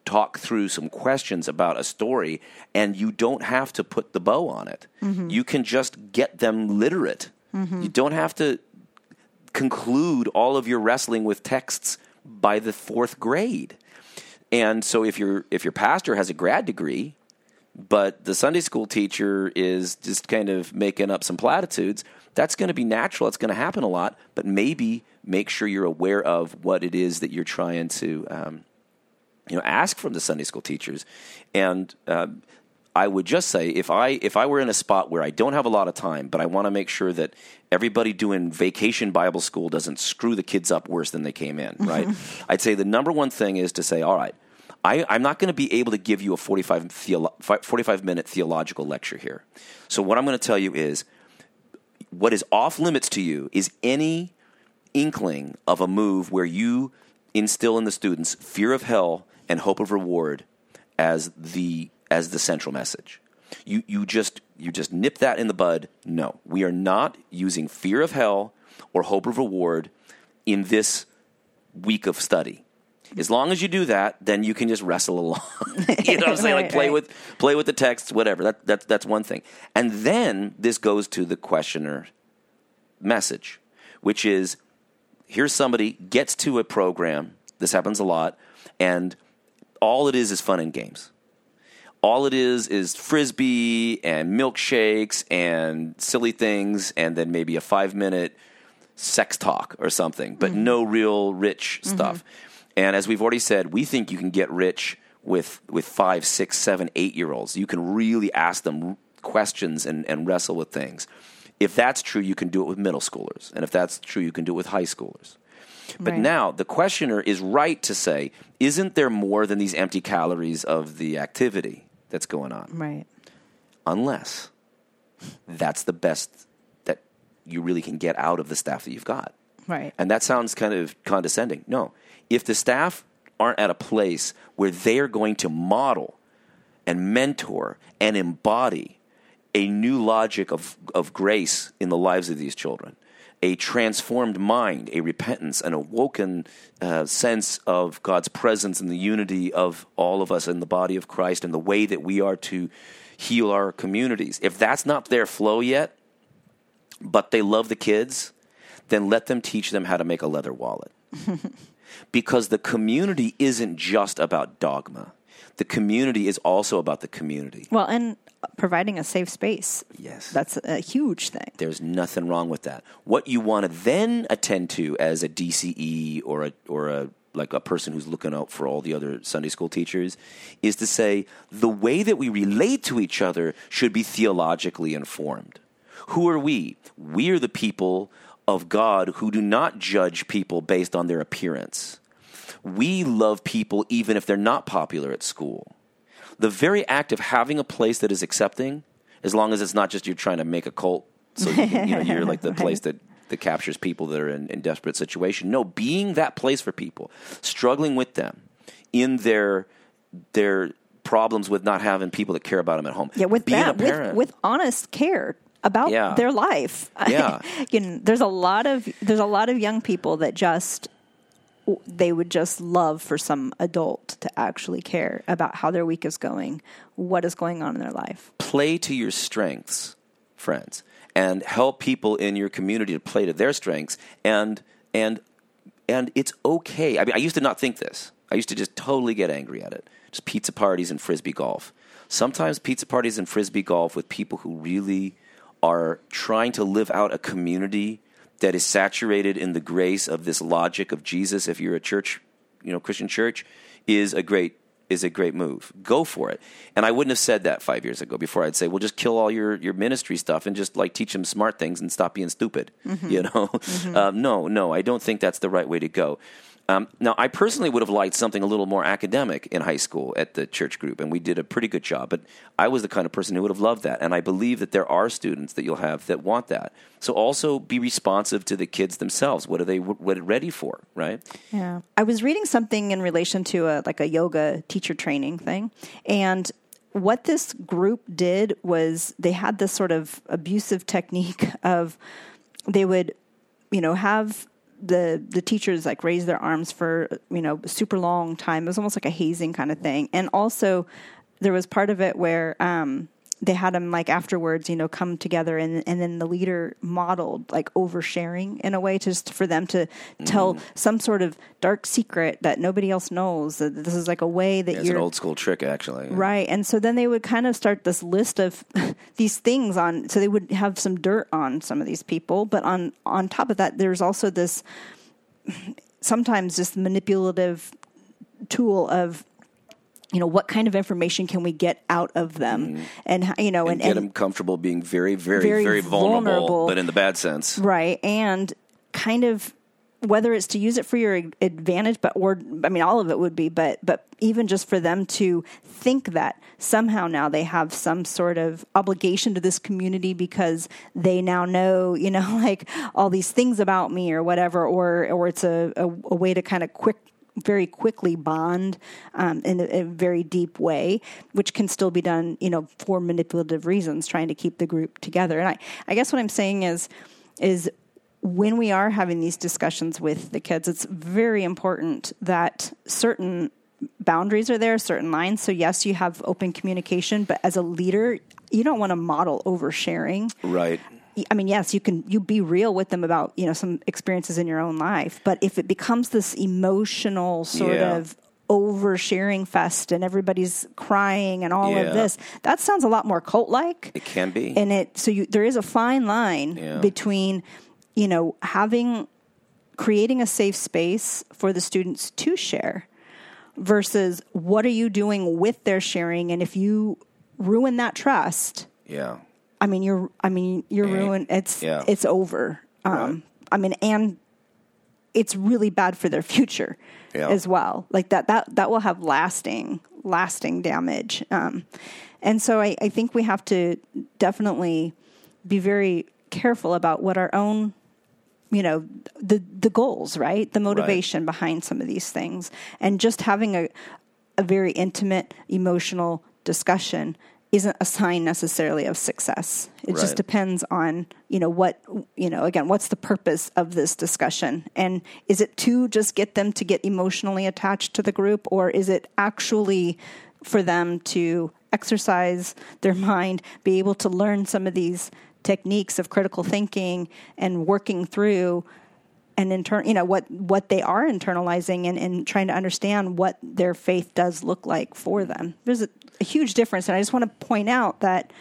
talk through some questions about a story, and you don't have to put the bow on it. You can just get them literate. You don't have to conclude all of your wrestling with texts by the fourth grade. And so, if your if your pastor has a grad degree, but the Sunday school teacher is just kind of making up some platitudes, that's going to be natural. It's going to happen a lot, but maybe make sure you're aware of what it is that you're trying to, um, you know, ask from the Sunday school teachers. And uh, I would just say, if I if I were in a spot where I don't have a lot of time, but I want to make sure that everybody doing vacation Bible school doesn't screw the kids up worse than they came in, right? I'd say the number one thing is to say, all right. I, I'm not going to be able to give you a 45, theolo- 45 minute theological lecture here. So, what I'm going to tell you is what is off limits to you is any inkling of a move where you instill in the students fear of hell and hope of reward as the as the central message. You you just you just nip that in the bud. No, we are not using fear of hell or hope of reward in this week of study. As long as you do that, then you can just wrestle along. you know what I'm saying? Like play right. with play with the text, whatever. That, that that's one thing. And then this goes to the questioner message, which is here's somebody gets to a program. This happens a lot, and all it is is fun and games. All it is is frisbee and milkshakes and silly things, and then maybe a five minute sex talk or something, but mm-hmm. no real rich mm-hmm. stuff. And as we've already said, we think you can get rich with with five, six, seven, eight year olds. You can really ask them questions and, and wrestle with things. If that's true, you can do it with middle schoolers. And if that's true, you can do it with high schoolers. But Right. now the questioner is right to say, isn't there more than these empty calories of the activity that's going on? Right. Unless that's the best that you really can get out of the staff that you've got. Right. And that sounds kind of condescending. No. If the staff aren't at a place where they are going to model and mentor and embody a new logic of, of grace in the lives of these children, a transformed mind, a repentance, an awoken uh, sense of God's presence and the unity of all of us in the body of Christ and the way that we are to heal our communities. If that's not their flow yet, but they love the kids, then let them teach them how to make a leather wallet. because the community isn't just about dogma. The community is also about the community. Well, and providing a safe space. Yes. That's a huge thing. There's nothing wrong with that. What you want to then attend to as a DCE or a or a like a person who's looking out for all the other Sunday school teachers is to say the way that we relate to each other should be theologically informed. Who are we? We are the people of God who do not judge people based on their appearance. We love people even if they're not popular at school. The very act of having a place that is accepting, as long as it's not just you're trying to make a cult, so you, can- you know you're like the place that, that captures people that are in, in desperate situation. No, being that place for people, struggling with them in their their problems with not having people that care about them at home. Yeah, with being that, a parent. with, with honest care about Yeah. their life. Yeah. you know, there's a lot of there's a lot of young people that just they would just love for some adult to actually care about how their week is going, what is going on in their life. play to your strengths, friends, and help people in your community to play to their strengths. And and and it's okay. I mean, I used to not think this. I used to just totally get angry at it. Just pizza parties and frisbee golf. Sometimes pizza parties and frisbee golf with people who really are trying to live out a community that is saturated in the grace of this logic of Jesus, if you're a church, you know, Christian church, is a great is a great move. Go for it. And I wouldn't have said that five years ago. Before I'd say, well, just kill all your your ministry stuff and just like teach them smart things and stop being stupid. You know, um, no, no, I don't think that's the right way to go. Um, now, I personally would have liked something a little more academic in high school at the church group, and we did a pretty good job. But I was the kind of person who would have loved that, and I believe that there are students that you'll have that want that. So also be responsive to the kids themselves. What are they what are ready for? Right? Yeah. I was reading something in relation to a like a yoga teacher training thing and what this group did was they had this sort of abusive technique of they would you know have the the teachers like raise their arms for you know super long time. It was almost like a hazing kind of thing. And also there was part of it where um they had them like afterwards, you know, come together and and then the leader modeled like oversharing in a way just for them to tell mm-hmm. some sort of dark secret that nobody else knows. That this is like a way that It's you're an old school trick, actually. Right. And so then they would kind of start this list of these things on so they would have some dirt on some of these people, but on on top of that there's also this sometimes just manipulative tool of you know what kind of information can we get out of them mm-hmm. and how- you know And and, get and them comfortable being very, very, Very very, vulnerable, vulnerable. but in the bad sense. right and kind of whether it's to use it for your advantage but or i mean all of it would be but but even just for them to think that somehow now they have some sort of obligation to this community because they now know you know like all these things about me or whatever or or it's a, a, a way to kind of quick very quickly bond um, in a, a very deep way, which can still be done, you know, for manipulative reasons, trying to keep the group together. And I, I guess what I'm saying is, is when we are having these discussions with the kids, it's very important that certain boundaries are there, certain lines. So yes, you have open communication, but as a leader, you don't want to model oversharing. Right. I mean, yes, you can you be real with them about you know some experiences in your own life, but if it becomes this emotional sort Yeah. of oversharing fest and everybody's crying and all Yeah. of this, that sounds a lot more cult like. It can be. And it so you there is a fine line Yeah. between you know having creating a safe space for the students to share versus what are you doing with their sharing and if you ruin that trust yeah. I mean, you're. I mean, you're Eh, ruined. It's. yeah. It's over. Um, Right. I mean, and it's really bad for their future Yeah. as well. Like that. That that will have lasting, lasting damage. Um, and so I, I think we have to definitely be very careful about what our own you know the the goals right the motivation behind some of these things and just having a a very intimate emotional discussion isn't a sign necessarily of success. It Right. just depends on you know what you know again what's the purpose of this discussion? And is it to just get them to get emotionally attached to the group or is it actually for them to exercise their mind be able to learn some of these techniques of critical thinking and working through and intern you know what what they are internalizing and, and trying to understand what their faith does look like for them? There's a, a huge difference and i just want to point out that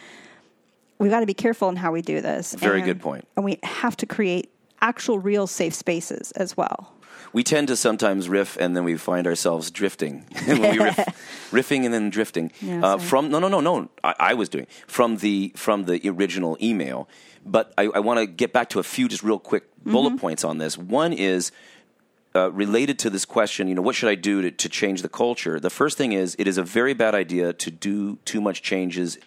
we've got to be careful in how we do this. Very And- good point. and we have to create actual real safe spaces as well. We tend to sometimes riff and then we find ourselves drifting. Riff, riffing and then drifting. Yeah, uh, from no no no no. I, I was doing from the from the original email. But i, I want to get back to a few just real quick bullet points on this. One is uh, related to this question, you know, what should I do to, to change the culture? The first thing is it is a very bad idea to do too much changes,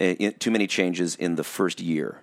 uh, in, too many changes in the first year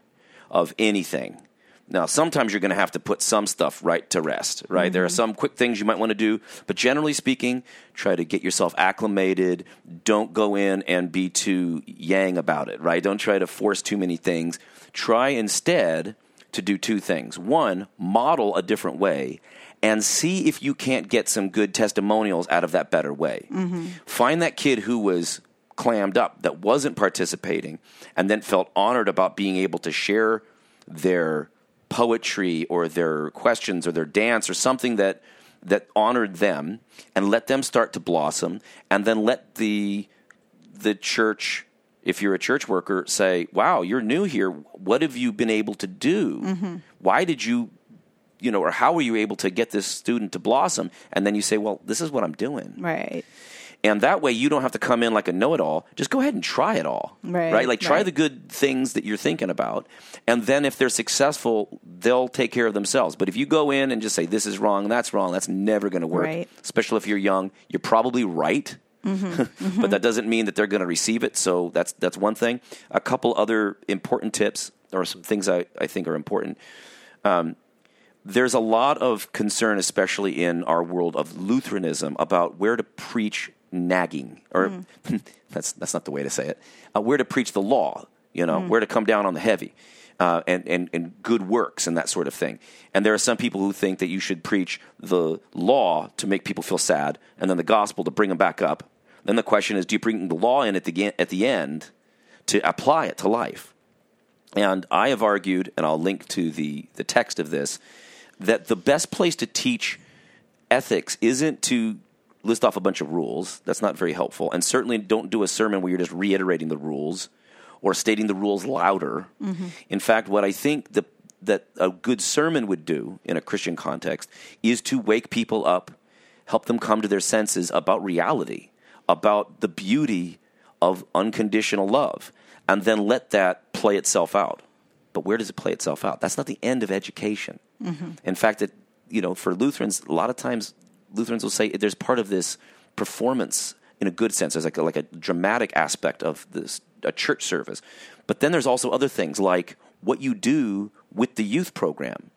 of anything. Now, sometimes you're going to have to put some stuff right to rest, right? There are some quick things you might want to do, but generally speaking, try to get yourself acclimated. Don't go in and be too yang about it, right? Don't try to force too many things. Try instead to do two things. One, model a different way and see if you can't get some good testimonials out of that better way. Mm-hmm. Find that kid who was clammed up, that wasn't participating, and then felt honored about being able to share their poetry or their questions or their dance or something that that honored them and let them start to blossom and then let the the church if you're a church worker, say, "Wow, you're new here. What have you been able to do? Mm-hmm. Why did you, you know, or how were you able to get this student to blossom?" And then you say, "Well, this is what I'm doing." Right. And that way, you don't have to come in like a know-it-all. Just go ahead and try it all, Right, Like try right. the good things that you're thinking about, and then if they're successful, they'll take care of themselves. But if you go in and just say this is wrong, that's wrong, that's never going to work. Right. Especially if you're young, you're probably right, Mm-hmm. but that doesn't mean that they're going to receive it. So that's that's one thing. A couple other important tips, or some things I, I think are important there's a lot of concern, especially in our world of Lutheranism, about where to preach nagging, or that's that's not the way to say it. Uh, where to preach the law, you know, where to come down on the heavy, uh, and, and and good works and that sort of thing. And there are some people who think that you should preach the law to make people feel sad, and then the gospel to bring them back up. Then the question is, do you bring the law in at the at the end to apply it to life? And I have argued, and I'll link to the, the text of this, that the best place to teach ethics isn't to list off a bunch of rules. That's not very helpful. And certainly don't do a sermon where you're just reiterating the rules or stating the rules louder. Mm-hmm. In fact, what I think the, that a good sermon would do in a Christian context is to wake people up, help them come to their senses about reality, about the beauty of unconditional love, and then let that play itself out. But where does it play itself out? That's not the end of education. Mm-hmm. In fact, it, you know, for Lutherans, a lot of times Lutherans will say there's part of this performance in a good sense. There's like a, like a dramatic aspect of this a church service, but then there's also other things like what you do with the youth program.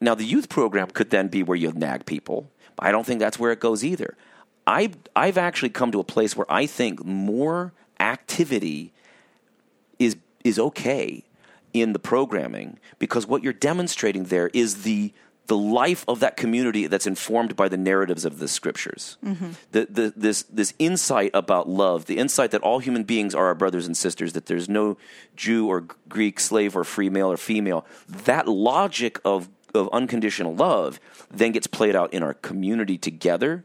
Now, the youth program could then be where you nag people. I don't think that's where it goes either. I I've actually come to a place where I think more activity is is okay in the programming because what you're demonstrating there is the the life of that community that's informed by the narratives of the scriptures. Mm-hmm. The, the, this, this insight about love, the insight that all human beings are our brothers and sisters, that there's no Jew or Greek, slave or free male or female, that logic of, of unconditional love then gets played out in our community together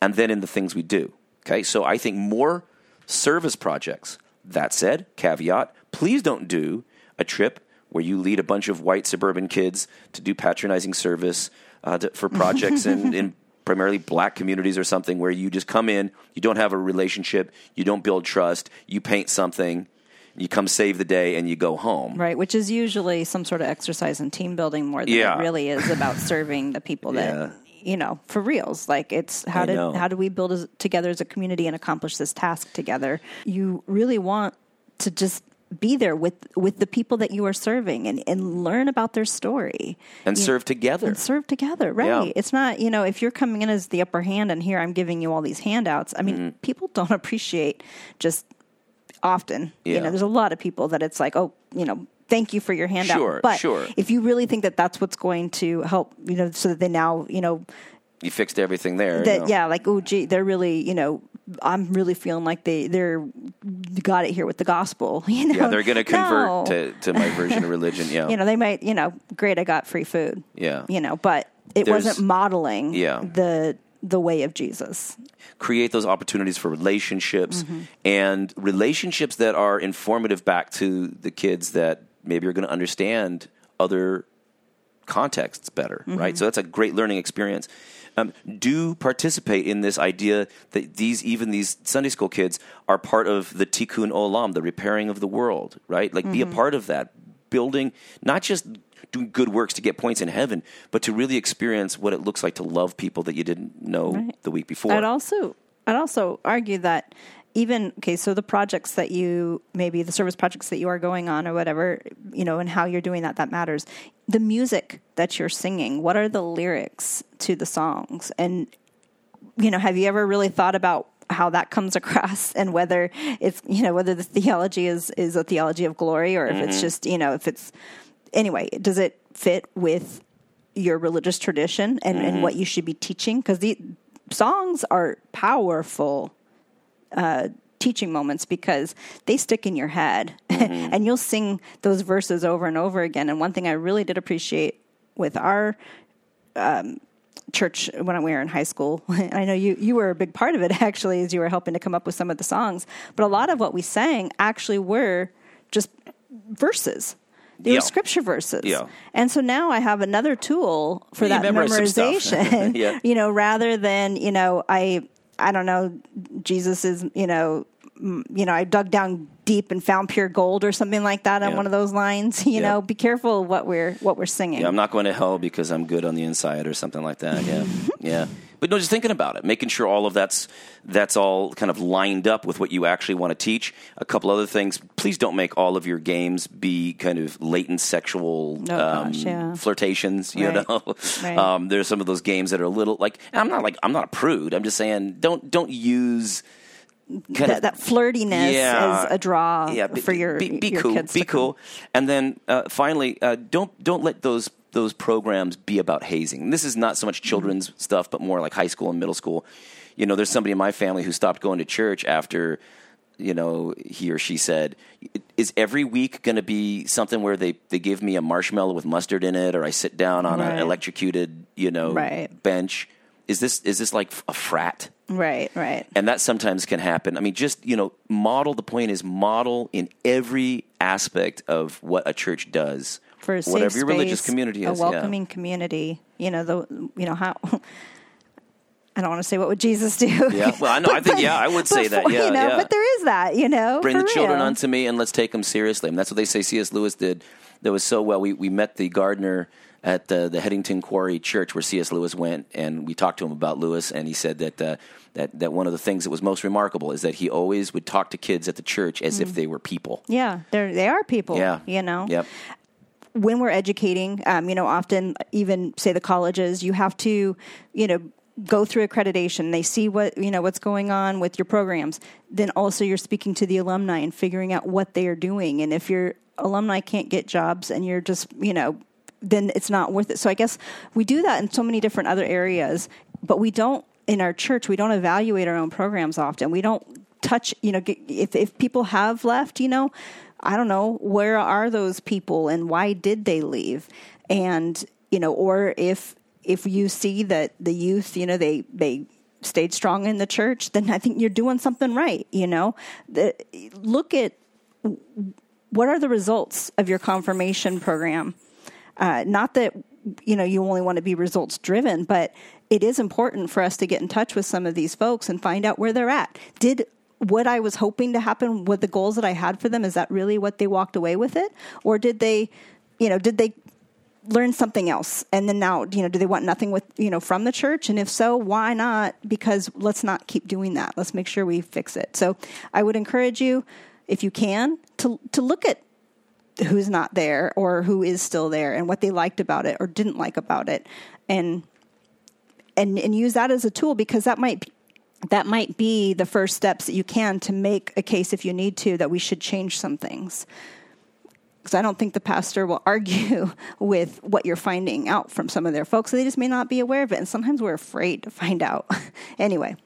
and then in the things we do. Okay, so I think more service projects. That said, caveat, please don't do a trip where you lead a bunch of white suburban kids to do patronizing service uh, to, for projects in, in primarily black communities or something where you just come in, you don't have a relationship, you don't build trust, you paint something, you come save the day, and you go home. Right, which is usually some sort of exercise in team building more than Yeah. it really is about serving the people that Yeah. you know for reals. Like it's how I did know. how do we build as, together as a community and accomplish this task together? You really want to just be there with with the people that you are serving and, and learn about their story And You- serve together. and serve together right Yeah. it's not you know if you're coming in as the upper hand and here i'm giving you all these handouts i mean Mm-hmm. people don't appreciate just often you know there's a lot of people that it's like oh you know thank you for your handout Sure, but sure. if you really think that that's what's going to help you know so that they now you know You fixed everything there. you that know. yeah like oh gee they're really you know i'm really feeling like they they're got it here with the gospel you know Yeah, they're going to convert No. to, to my version of religion. Yeah. you know they might you know great i got free food Yeah. you know but it There's- wasn't modeling Yeah. the the way of jesus create those opportunities for relationships Mm-hmm. and relationships that are informative back to the kids that maybe are going to understand other contexts better, Mm-hmm. right? So that's a great learning experience. Um, do participate in this idea that these even these Sunday school kids are part of the tikkun olam, the repairing of the world, right? Like be a Mm-hmm. part of that, building not just doing good works to get points in heaven, but to really experience what it looks like to love people that you didn't know Right. the week before. I'd also I'd also argue that even okay, so the projects that you maybe the service projects that you are going on or whatever, you know, and how you're doing that that matters. The music that you're singing, what are the lyrics to the songs? And you know, have you ever really thought about how that comes across and whether it's you know whether the theology is is a theology of glory or if it's mm-hmm. just you know if it's anyway does it fit with your religious tradition and, and mm-hmm. what you should be teaching because the songs are powerful uh, teaching moments because they stick in your head and you'll sing those verses over and over again and one thing i really did appreciate with our um, church when we were in high school. I know you you were a big part of it actually, as you were helping to come up with some of the songs. But a lot of what we sang actually were just verses. They Yeah. were scripture verses. Yeah. And so now I have another tool for You that memorize some stuff. memorization. Yeah. You know, rather than, you know, I I don't know, Jesus is, you know, you know, I dug down deep and found pure gold or something like that on Yeah. one of those lines. You Yeah. know, be careful what we're what we're singing. Yeah, I'm not going to hell because I'm good on the inside or something like that. Yeah, yeah. But no, just thinking about it, making sure all of that's that's all kind of lined up with what you actually want to teach. A couple other things. Please don't make all of your games be kind of latent sexual Oh, um, gosh, yeah. flirtations. You Right. know, Right. um, there's some of those games that are a little like. I'm not like I'm not a prude. I'm just saying don't don't use. Kind that, that flirtiness Yeah. as a draw yeah, be, for your be, be your cool, kids be cool, and then uh, finally, uh, don't don't let those those programs be about hazing. And this is not so much children's Mm-hmm. stuff, but more like high school and middle school. You know, there's somebody in my family who stopped going to church after. You know, he or she said, "Is every week going to be something where they, they give me a marshmallow with mustard in it, or I sit down on Right. an electrocuted, you know, Right. bench? Is this is this like a frat?" Right, right. and that sometimes can happen. I mean, just you know, model. The point is model in every aspect of what a church does, For a safe whatever your religious community is. a welcoming community. You know the you know how. I don't want to say what would Jesus do. Yeah, well, I know. I think, yeah, I would say that, yeah, you know, yeah. but there is that. You know, Bring the children real. unto me, and let's take them seriously. And that's what they say. C.S. Lewis did. That was so well. We we met the gardener at the the Headington Quarry Church where C.S. Lewis went, and we talked to him about Lewis, and he said that. Uh, that, that one of the things that was most remarkable is that he always would talk to kids at the church as if they were people. Yeah, they they are people. Yeah. you know. Yep. When we're educating, um, you know, often even say the colleges, you have to, you know, go through accreditation. They see what you know what's going on with your programs. Then also you're speaking to the alumni and figuring out what they are doing. And if your alumni can't get jobs and you're just you know, then it's not worth it. So I guess we do that in so many different other areas, but we don't in our church. We don't evaluate our own programs often. We don't touch you know if if people have left you know i don't know where are those people and why did they leave? And you know or if if you see that the youth you know they they stayed strong in the church then i think you're doing something right you know? The, look at what are the results of your confirmation program? Uh, not that you know you only want to be results driven but it is important for us to get in touch with some of these folks and find out where they're at. Did what i was hoping to happen what the goals that i had for them is that really what they walked away with it? Or did they you know did they learn something else? And then now you know do they want nothing with you know from the church? And if so why not? Because let's not keep doing that. Let's make sure we fix it. So i would encourage you if you can to to look at who's not there or who is still there and what they liked about it or didn't like about it. And and and use that as a tool because that might that might be the first steps that you can to make a case if you need to that we should change some things because I don't think the pastor will argue with what you're finding out from some of their folks. They just may not be aware of it, and sometimes we're afraid to find out. anyway,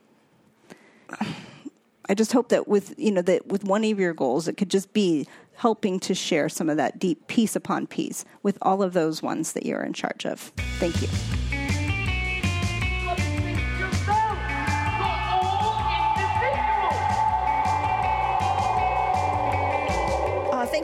I just hope that with you know that with one of your goals, it could just be helping to share some of that deep piece upon piece with all of those ones that you're in charge of. Thank you.